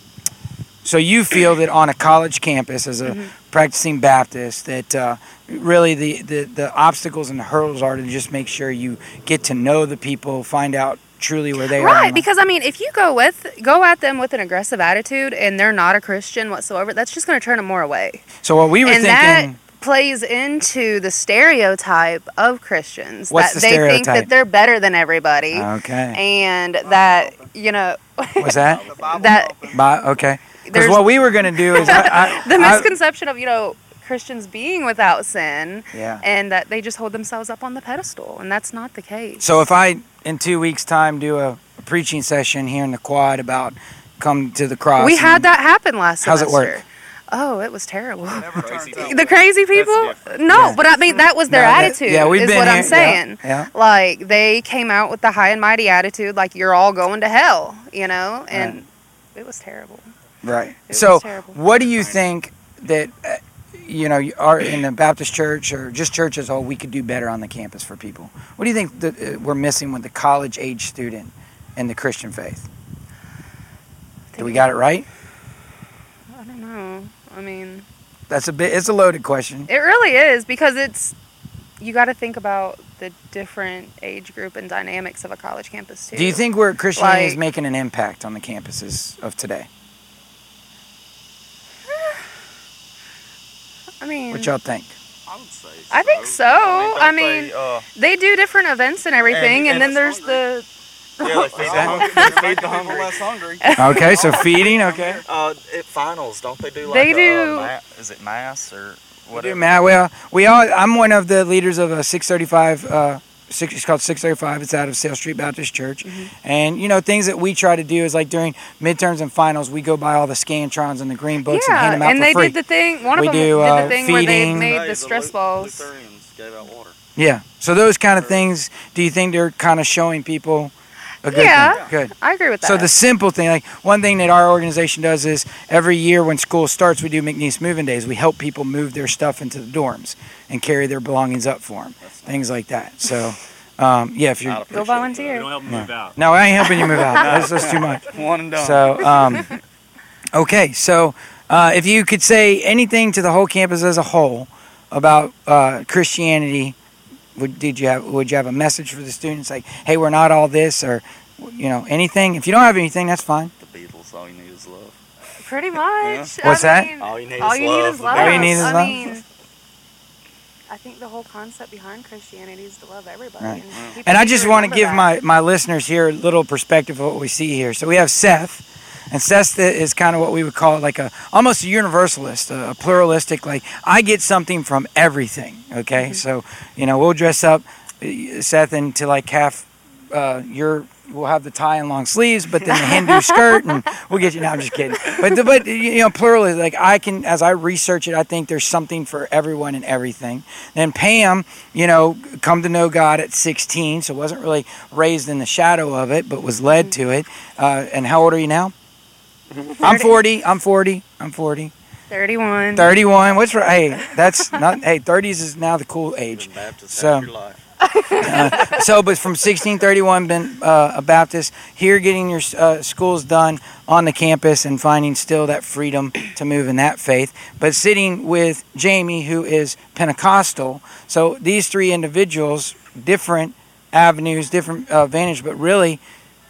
so you feel that on a college campus as a Mhm. practicing Baptist that uh, really the, the the obstacles and the hurdles are to just make sure you get to know the people, find out truly where they are. in right? Because I mean, if you go with go at them with an aggressive attitude and they're not a Christian whatsoever, that's just going to turn them more away. So what we were and thinking. that plays into the stereotype of Christians What's that the they think that they're better than everybody, Okay. and that you know What's that? that But okay. Because what we were gonna do is I, I, the I- misconception of you know Christians being without sin, Yeah. and that they just hold themselves up on the pedestal, and that's not the case. so if I in two weeks' time do a, a preaching session here in the quad about come to the cross. we had that happen last week. How's it work? Oh, it was terrible. the crazy people? No, Yeah. but I mean that was their No, that- attitude. yeah, we've is been what here- I'm saying. Yeah. Like they came out with the high and mighty attitude, like you're all going to hell, you know, and it was terrible. Right. It So was terrible. what do you think that uh, you know are in the Baptist church or just church as a whole we could do better on the campus for people? What do you think that uh, we're missing with the college age student and the Christian faith? Do we got it right? I don't know. I mean, That's a bit. It's a loaded question. it really is because it's you got to think about the different age group and dynamics of a college campus too. Do you think where Christianity is making an impact on the campuses of today? I mean, What y'all think? I would say. I think so. I mean, uh, they do different events and everything, and, and then it's there's the yeah, they feed the hungry. Feed the hungry. less hungry. Okay, so feeding. Okay. Uh, at finals, don't they do like They a, do- Uh, ma- is it mass or We whatever? do, Matt. Well, we all. I'm one of the leaders of a 635. Uh, six, it's called 635. It's out of Sale Street Baptist Church, and you know things that we try to do is like during midterms and finals, we go buy all the scantrons and the green books and yeah, hand them out and for they free. did the thing. One We of them do, did uh, the thing where they made Hey, the stress Lu- balls. Lutherans gave out water. yeah. So those kind of things. Do you think they're kind of showing people a good Yeah. thing? Good. I agree with that. So the simple thing, like one thing that our organization does is every year when school starts, we do McNeese Moving Days. We help people move their stuff into the dorms and carry their belongings up for them, things like that. So, um, yeah, if you're I'd Go appreciate volunteer. Don't help them move out. no, I ain't helping you move out. That's just too much. One and done. So, um, okay, so uh, if you could say anything to the whole campus as a whole about uh, Christianity, would did you have would you have a message for the students like, hey, we're not all this, or you know anything? If you don't have anything, that's fine. the Beatles, all you need is love. Pretty much. What's I that? mean, All you need all is you love. need is love. All you need is I love? mean, I think the whole concept behind Christianity is to love everybody. Right. And, And I just want to give that. my, my listeners here a little perspective of what we see here. So we have Seth, and Seth is kind of what we would call like a almost a universalist, a, a pluralistic. Like I get something from everything. Okay, Mm-hmm. so you know we'll dress up, uh, Seth, into like half uh, your. We'll have the tie and long sleeves, but then the Hindu skirt, and we'll get you. No, I'm just kidding. But the, but you know, pluralism. Like I can, as I research it, I think there's something for everyone and everything. Then Pam, you know, come to know God at 16, so wasn't really raised in the shadow of it, but was led to it. Uh, and how old are you now? I'm 40. I'm 40. I'm 40. 31. 31. What's right? Hey, that's not. Hey, 30s is now the cool age. So. Uh, so, but from 1631, been uh, a Baptist here, getting your uh, schools done on the campus and finding still that freedom to move in that faith. But sitting with Jamie, who is Pentecostal. So these three individuals, different avenues, different uh, vantage, but really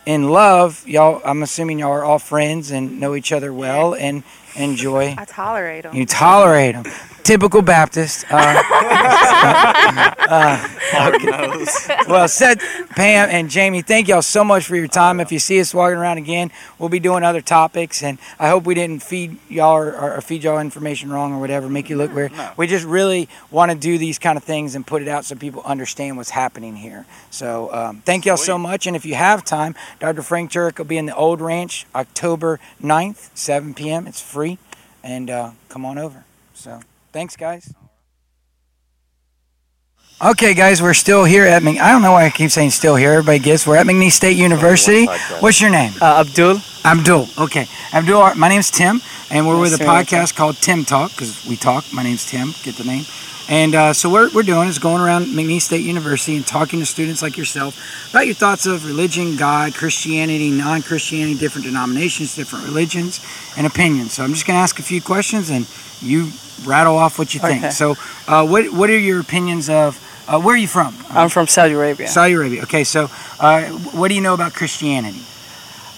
in love, y'all. I'm assuming y'all are all friends and know each other well and enjoy. I tolerate them. You tolerate them. Typical Baptist. Uh, uh, well, Seth, Pam, and Jamie, thank y'all so much for your time. If you see us walking around again, we'll be doing other topics, and I hope we didn't feed y'all or, or feed y'all information wrong or whatever, make you look weird. We just really want to do these kind of things and put it out so people understand what's happening here. So um, thank y'all so much, and if you have time, Dr. Frank Turek will be in the Old Ranch October 9th, 7 p.m. It's free, and uh, come on over. So thanks, guys. Okay, guys, we're still here at Mc. I don't know why I keep saying still here. Everybody gets. We're at McNeese State University. What's your name? Uh, Abdul. Abdul. Okay, Abdul. My name's Tim, and we're Nice with a to meet you. podcast called Tim Talk because we talk. My name's Tim. Get the name. And uh, so what we're doing is going around McNeese State University and talking to students like yourself about your thoughts of religion, God, Christianity, non-Christianity, different denominations, different religions, and opinions. So I'm just going to ask a few questions, and you rattle off what you think. So uh, what what are your opinions of? Uh, where are you from? I'm from Saudi Arabia. Saudi Arabia. Okay, so uh, what do you know about Christianity?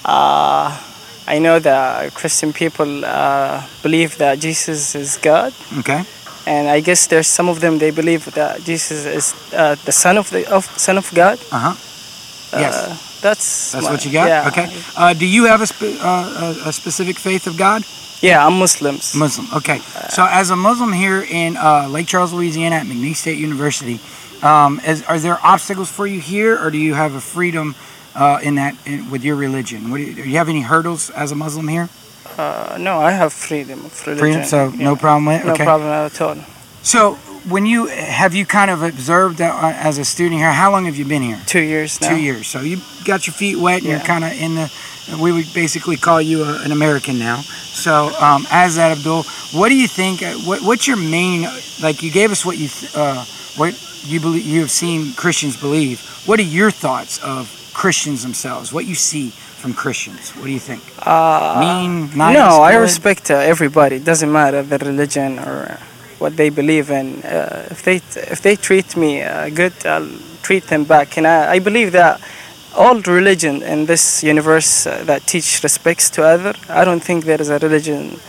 Uh, I know that Christian people uh, believe that Jesus is God, Okay. And I guess there's some of them they believe that Jesus is uh, the son of the of son of God. Uh huh. Yes. Uh, that's That's my- what you got. Yeah. Okay. Uh, do you have a, spe- uh, a a specific faith of God? Yeah, I'm Muslims. Muslim. Okay. So as a Muslim here in uh, Lake Charles, Louisiana, at McNeese State University, um, is, are there obstacles for you here, or do you have a freedom uh, in that in, with your religion? What do, you, do you have any hurdles as a Muslim here? Uh, no, I have freedom of religion. Freedom. So no problem with it. No Okay. problem at all. So when you have you kind of observed uh, as a student here, how long have you been here? Two years now. Two years. So you got your feet wet, and you're kind of in the. We would basically call you a, an American now. So um, as that Abdul, what do you think? uh, What, what's your main? Like you gave us what you th- uh, what you believe you have seen Christians believe. What are your thoughts of Christians themselves? What you see from Christians? What do you think? Uh, Mean, nice, no, I respect uh, everybody. It doesn't matter the religion or what they believe in. Uh, if they if they treat me uh, good, I'll treat them back. And I, I believe that all religion in this universe uh, that teach respects to other. I don't think there is a religion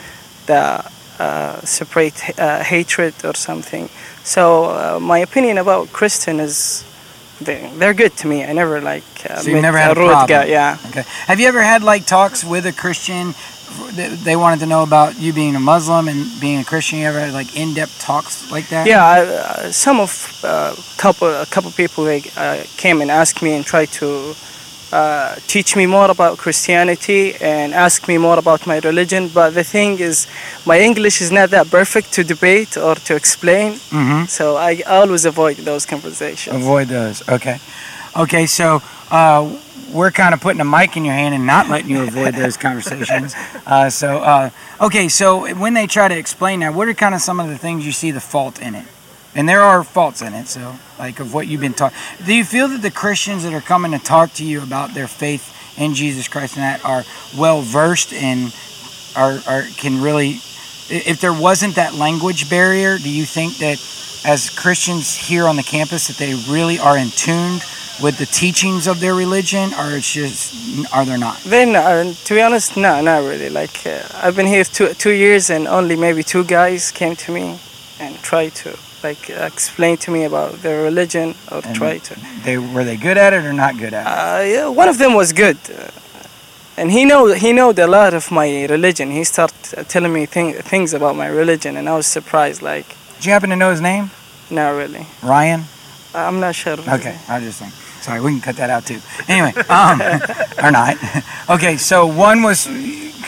that uh, separate uh, hatred or something. So uh, my opinion about Christian is. They, they're good to me. I never like. Uh, So you never had a problem. guy. Yeah. Okay. Have you ever had like talks with a Christian? They they wanted to know about you being a Muslim and being a Christian. You ever had like in-depth talks like that? Yeah, I, uh, some of uh, couple a couple people they uh, came and asked me and tried to uh, teach me more about Christianity and ask me more about my religion. But the thing is, my English is not that perfect to debate or to explain, Mm-hmm. so I always avoid those conversations. Avoid those. Okay. Okay. So uh, we're kind of putting a mic in your hand and not letting you avoid those conversations. Uh, so uh, okay. So when they try to explain that, what are kind of some of the things you see the fault in it? And there are faults in it. So like of what you've been taught. Do you feel that the Christians that are coming to talk to you about their faith in Jesus Christ and that are well versed and are, are can really if there wasn't that language barrier, do you think that as Christians here on the campus that they really are in tune with the teachings of their religion or it's just are they not? Then, uh, to be honest, no, not really. Like uh, I've been here two two years, and only maybe two guys came to me and tried to like explain to me about their religion or And try to. They were they good at it or not good at it? Uh, yeah, one of them was good, uh, and he know he knowed a lot of my religion. He started telling me thing, things about my religion, and I was surprised. Like, Do you happen to know his name? not really. Ryan. I'm not sure. Okay, I was just saying. Sorry, we can cut that out too. Anyway, um, or not. Okay, so one was,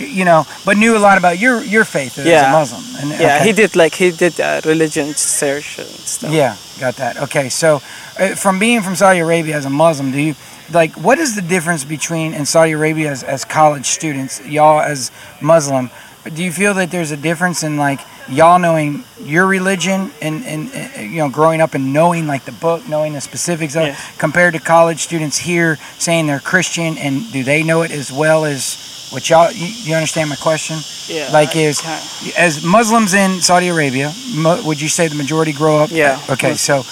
you know, but knew a lot about your your faith as Yeah. a Muslim. And, Yeah, okay. he did like he did uh, religion search and stuff. Yeah, got that. Okay, so uh, from being from Saudi Arabia as a Muslim, do you like what is the difference between in Saudi Arabia as, as college students, y'all as Muslim? Do you feel that there's a difference in like y'all knowing your religion and, and uh, you know growing up and knowing like the book, knowing the specifics of it, Yes. compared to college students here saying they're Christian and do they know it as well as what y'all? You, you understand my question? Yeah, Like I is as Muslims in Saudi Arabia, mo- would you say the majority grow up? Yeah. Okay, so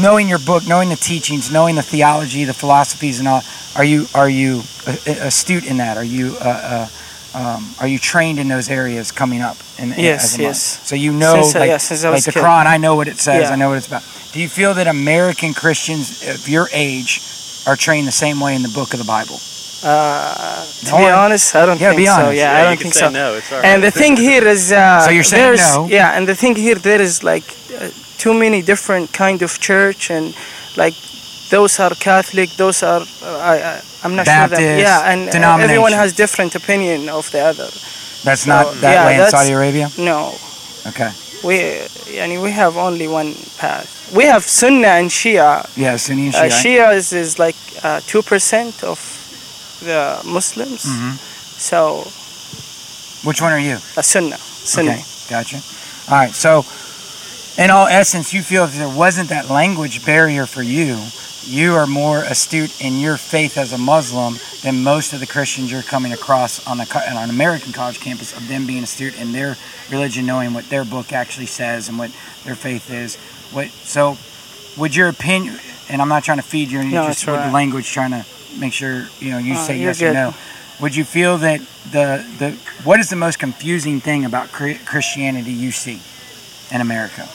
knowing your book, knowing the teachings, knowing the theology, the philosophies, and all, are you are you astute in that? Are you uh, uh, um, are you trained in those areas coming up? In, in- Yes, as a Muslim? yes. So you know, Since, uh, like, yeah, since like the kid. Quran, I know what it says. Yeah. I know what it's about. Do you feel that American Christians of your age are trained the same way in the book of the Bible? Uh, to be honest, I don't Yeah, think be so. Yeah, Yeah, I don't think so. no, it's all And the thing here is, uh, So you're saying there's- no? Yeah, and the thing here there is like uh, too many different kind of church and like those are Catholic, those are uh, I, I I'm not sure. That, Baptist, yeah, and uh, everyone has different opinion of the other. That's So, not that yeah, way in Saudi Arabia. No, Okay. we yani we have only one path. We have Sunnah and Shia. Yeah, Sunni and Uh, Shia. Shia is, is like uh, two percent of the Muslims. Mhm. So Which one are you? a Sunnah, Sunni. Okay, gotcha. All right, so in all essence, you feel if there wasn't that language barrier for you, you are more astute in your faith as a Muslim than most of the Christians you're coming across on a on an American college campus of them being astute in their religion, knowing what their book actually says and what their faith is. What so? Would your opinion? And I'm not trying to feed you, and you No, just with the language trying to make sure you know you Uh, say yes or no. Would you feel that the the what is the most confusing thing about Christianity you see in America?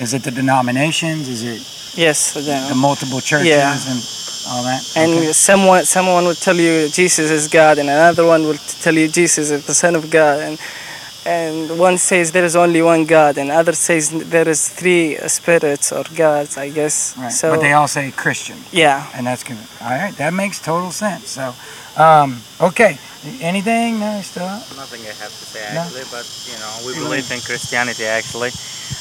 Is it the denominations? Is it Yes, the, the multiple churches Yeah. and all that? And Okay. someone someone will tell you Jesus is God, and another one will tell you Jesus is the Son of God, and and one says there is only one God, and other says there is three spirits or gods, I guess. Right. So but they all say Christian. Yeah. And that's good. All right, that makes total sense. So, um, okay. Anything? No, still. Nothing I have to say No? actually, but you know we believe in Christianity actually,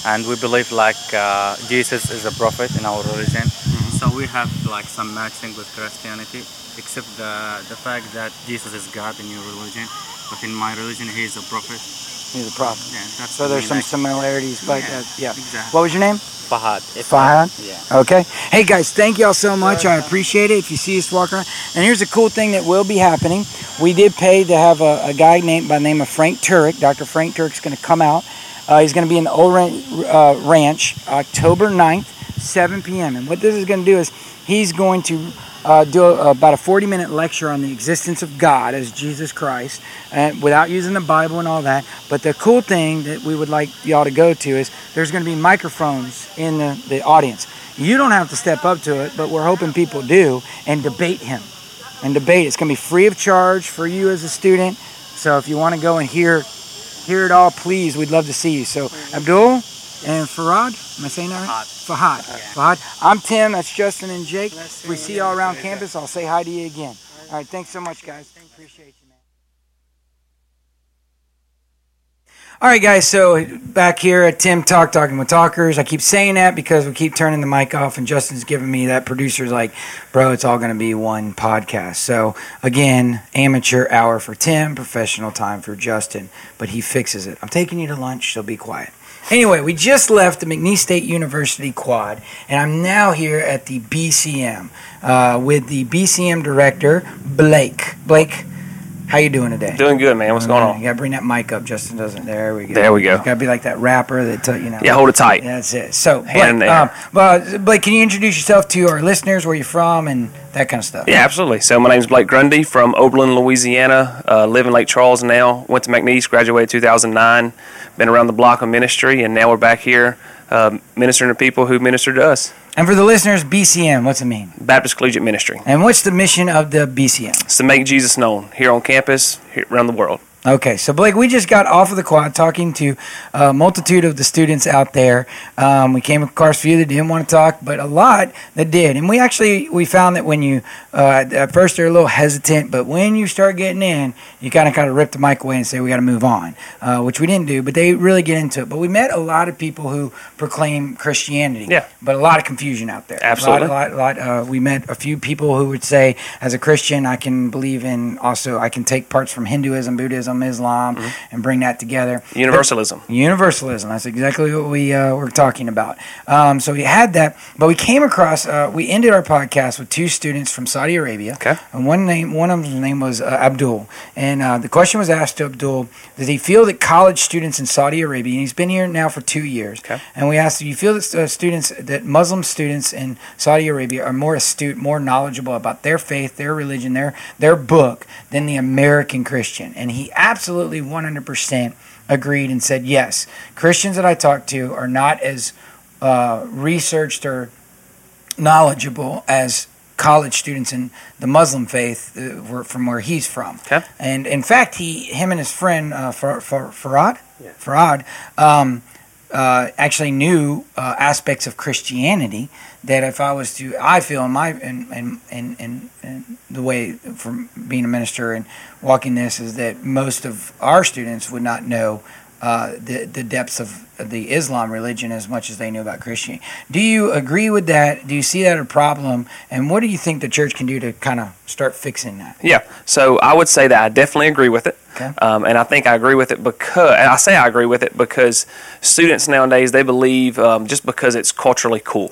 and we believe like uh, Jesus is a prophet in our religion. Mm-hmm. So we have like some matching with Christianity, except the the fact that Jesus is God in your religion, but in my religion he is a prophet. He's a prophet. Yeah, that's So the there's main some similarities, but Yeah, uh, yeah. exactly. What was your name? Fahad. Fahad? Yeah. Okay. Hey guys, thank y'all so much. I appreciate it. If you see us walk around, and here's a cool thing that will be happening. We did pay to have a, a guy named by the name of Frank Turek. Dr. Frank Turek's going to come out. Uh, he's going to be in the Old Ran- uh, Ranch October 9th, 7 p.m. And what this is going to do is he's going to uh, do a, about a 40 minute lecture on the existence of God as Jesus Christ, and without using the Bible and all that. But the cool thing that we would like y'all to go to is there's going to be microphones in the, the audience. You don't have to step up to it, but we're hoping people do and debate him. And debate. It's going to be free of charge for you as a student. So if you want to go and hear hear it all, please, we'd love to see you. So Abdul and Farad, am I saying that right? Fahad. Fahad. I'm Tim. That's Justin and Jake. We see y'all around campus, I'll say hi to you again. All right. Thanks so much, guys. Appreciate you, man. All right, guys. So back here at Tim Talk Talking with Talkers, I keep saying that because we keep turning the mic off, and Justin's giving me that producer's like, bro, it's all going to be one podcast. So again, amateur hour for Tim, professional time for Justin, but he fixes it. I'm taking you to lunch, so be quiet. Anyway, we just left the McNeese State University quad, and I'm now here at the BCM uh, with the BCM director, Blake. Blake, how you doing today? Doing good, man. What's going on? You gotta bring that mic up. Justin doesn't. There we go. There we go. You gotta be like that rapper that t- you know. Yeah, hold it tight. That's it. So, Blake, um, well, Blake, can you introduce yourself to our listeners, where you're from, and that kind of stuff? Yeah, absolutely. So my name's Blake Grundy from Oberlin, Louisiana. Uh, live in Lake Charles now. Went to McNeese, graduated 2009. Been around the block of ministry, and now we're back here um, ministering to people who minister to us. And for the listeners, BCM, what's it mean? Baptist Collegiate Ministry. And what's the mission of the BCM? It's to make Jesus known here on campus, here, around the world. Okay, so Blake, we just got off of the quad talking to a multitude of the students out there. Um, we came across a few that didn't want to talk, but a lot that did. And we actually we found that when you uh, at first they're a little hesitant, but when you start getting in, you kind of kind of rip the mic away and say we got to move on, uh, which we didn't do. But they really get into it. But we met a lot of people who proclaim Christianity. Yeah. But a lot of confusion out there. Absolutely. A lot, a lot, a lot, uh, we met a few people who would say, as a Christian, I can believe in also I can take parts from Hinduism, Buddhism, Islam, and bring that together. Universalism. But- universalism. That's exactly what we uh, were talking about. Um, so we had that, but we came across. Uh, we ended our podcast with two students from Saudi Arabia. Okay. And one name, one of them's name was uh, Abdul, and uh, the question was asked to Abdul: Does he feel that college students in Saudi Arabia, and he's been here now for two years, Okay. and we asked, do you feel that uh, students, that Muslim students in Saudi Arabia are more astute, more knowledgeable about their faith, their religion, their their book than the American Christian? And he absolutely 100% agreed and said, yes, Christians that I talk to are not as uh, researched or knowledgeable as college students in the Muslim faith uh, from where he's from. Okay. And in fact, he, him and his friend uh, Far, Far, Farad, Farad, um, uh, actually knew uh, aspects of Christianity that if I was to, I feel in my in in, in, in, in the way from being a minister and walking this is that most of our students would not know uh, the the depths of the Islam religion as much as they knew about Christianity. Do you agree with that? Do you see that a problem? And what do you think the church can do to kind of start fixing that? Yeah. So I would say that I definitely agree with it. Okay. Um, and I think I agree with it because, and I say I agree with it because students nowadays, they believe um, just because it's culturally cool.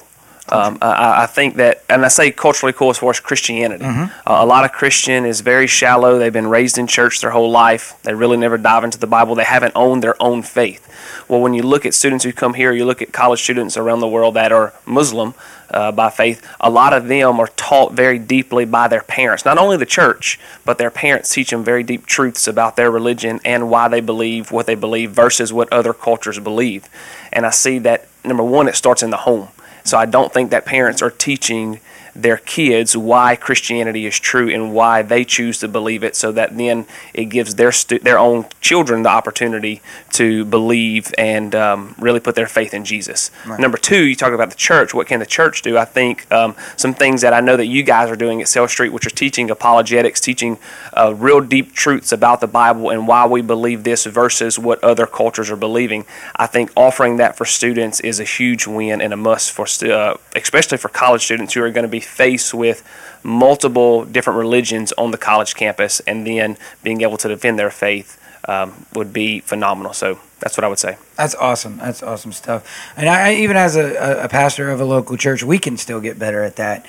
Um, I, I think that, and I say culturally cool as far as Christianity. Uh, a lot of Christian is very shallow. They've been raised in church their whole life. They really never dive into the Bible. They haven't owned their own faith. Well, when you look at students who come here, you look at college students around the world that are Muslim uh, by faith, a lot of them are taught very deeply by their parents. Not only the church, but their parents teach them very deep truths about their religion and why they believe what they believe versus what other cultures believe. And I see that, number one, it starts in the home. So I don't think that parents are teaching their kids why Christianity is true and why they choose to believe it, so that then it gives their stu- their own children the opportunity to believe and um, really put their faith in Jesus. Right. Number two, you talk about the church. What can the church do? I think um, some things that I know that you guys are doing at Sale Street, which are teaching apologetics, teaching uh, real deep truths about the Bible and why we believe this versus what other cultures are believing. I think offering that for students is a huge win and a must for, stu- uh, especially for college students who are going to be faced with multiple different religions on the college campus, and then being able to defend their faith um, would be phenomenal. So that's what I would say. That's awesome. That's awesome stuff. And I, even as a, a, pastor of a local church, we can still get better at that.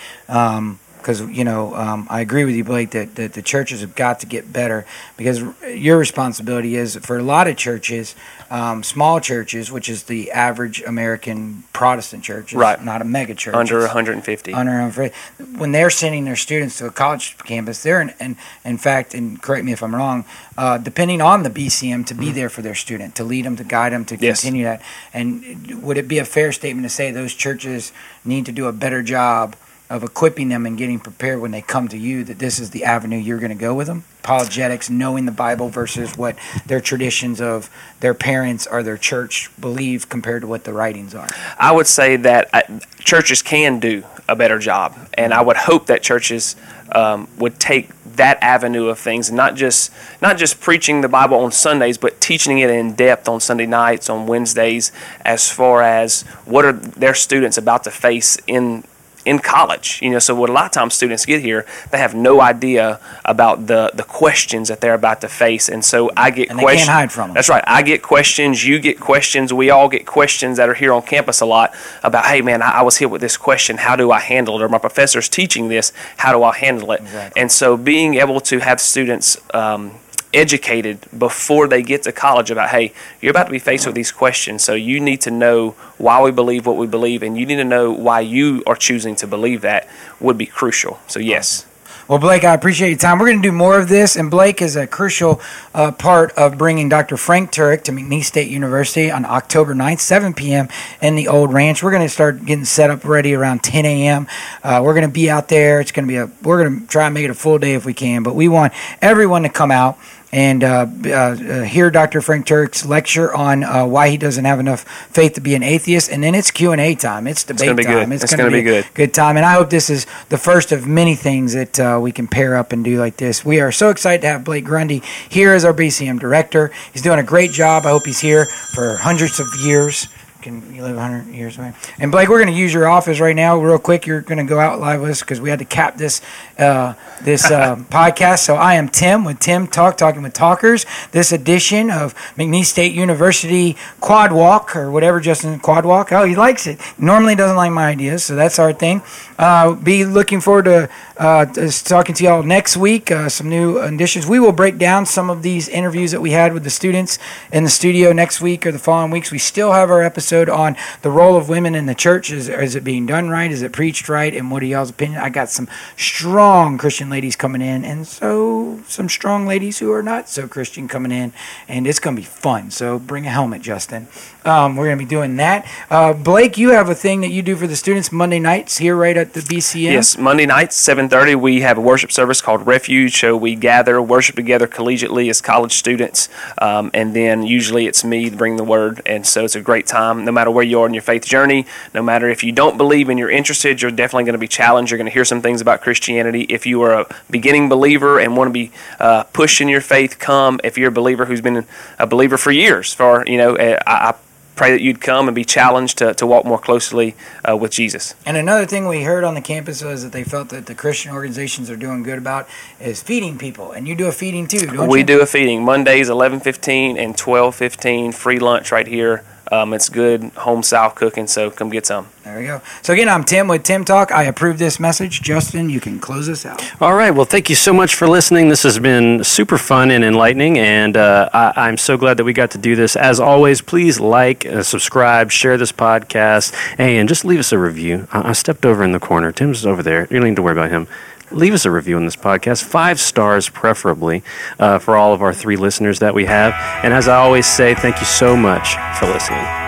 Because you know, um, I agree with you, Blake, that, that the churches have got to get better. Because your responsibility is for a lot of churches, um, small churches, which is the average American Protestant church, Right. not a mega church. Under 150. under 150. When they're sending their students to a college campus, they're in, in, in fact, and correct me if I'm wrong, uh, depending on the BCM to be there for their student, to lead them, to guide them, to. Yes. continue that. And would it be a fair statement to say those churches need to do a better job of equipping them and getting prepared when they come to you that this is the avenue you're going to go with them? Apologetics, knowing the Bible versus what their traditions of their parents or their church believe compared to what the writings are. I would say that uh, churches can do a better job, and I would hope that churches um, would take that avenue of things, and not just not just preaching the Bible on Sundays, but teaching it in depth on Sunday nights, on Wednesdays, as far as what are their students about to face in in college. You know, so what a lot of times students get here, they have no idea about the the questions that they're about to face, and so I get And they can't questions. hide from 'em. That's right. I get questions. You get questions. We all get questions that are here on campus a lot about, hey man, I, I was hit with this question. How do I handle it? Or my professor's teaching this. How do I handle it? Exactly. And so being able to have students. Um, educated before they get to college about hey you're about to be faced with these questions so you need to know why we believe what we believe and you need to know why you are choosing to believe that would be crucial. So yes Well, Blake, I appreciate your time. We're going to do more of this, and Blake is a crucial uh, part of bringing Dr. Frank Turek to McNeese State University on October 9th, 7 p.m. in the Old Ranch. We're going to start getting set up ready around 10 a.m. Uh, we're going to be out there. It's going to be a. We're going to try and make it a full day if we can, but we want everyone to come out and uh, uh, uh, hear Dr. Frank Turek's lecture on uh, why he doesn't have enough faith to be an atheist. And then it's Q and A time. It's debate gonna time. good. It's gonna gonna be a good. Good time. And I hope this is the first of many things that uh, we can pair up and do like this. We are so excited to have Blake Grundy here as our BCM director. He's doing a great job. I hope he's here for hundreds of years. Can you live 100 years away? And Blake, we're going to use your office right now, real quick. You're going to go out live with us because we had to cap this uh, this uh, podcast. So I am Tim with Tim Talk, talking with talkers. This edition of McNeese State University Quad Walk or whatever, Justin Quad Walk. Oh, he likes it. Normally doesn't like my ideas, so that's our thing. Uh, be looking forward to uh, to talking to y'all next week. Uh, some new additions. We will break down some of these interviews that we had with the students in the studio next week or the following weeks. We still have our episode on the role of women in the church. Is, is it being done right? Is it preached right? And what are y'all's opinion? I got some strong Christian ladies coming in, and so some strong ladies who are not so Christian coming in, and it's going to be fun. So bring a helmet, Justin. Um, we're going to be doing that. Uh, Blake, you have a thing that you do for the students Monday nights here right at the BCM. Yes, Monday nights, 7:30, we have a worship service called Refuge. So we gather, worship together collegiately as college students, um, and then usually it's me to bring the word. And so it's a great time, no matter where you are in your faith journey. No matter if you don't believe and you're interested, you're definitely going to be challenged. You're going to hear some things about Christianity. If you are a beginning believer and want to be uh, pushed in your faith, come. If you're a believer who's been a believer for years, for you know, uh, I, I pray that you'd come and be challenged to, to walk more closely uh, with Jesus. And another thing we heard on the campus was that they felt that the Christian organizations are doing good about is feeding people, and you do a feeding too, don't we you? do a feeding Mondays, eleven fifteen and twelve fifteen. Free lunch right here. Um, it's good home south cooking, so come get some. There we go. So again, I'm Tim with Tim Talk. I approve this message. Justin, you can close us out. All right. Well, thank you so much for listening. This has been super fun and enlightening, and uh, I, I'm so glad that we got to do this. As always, please like, uh, subscribe, share this podcast, and just leave us a review. I, I stepped over in the corner. Tim's over there. You don't need to worry about him. Leave us a review on this podcast, five stars preferably, uh, for all of our three listeners that we have. And as I always say, thank you so much for listening.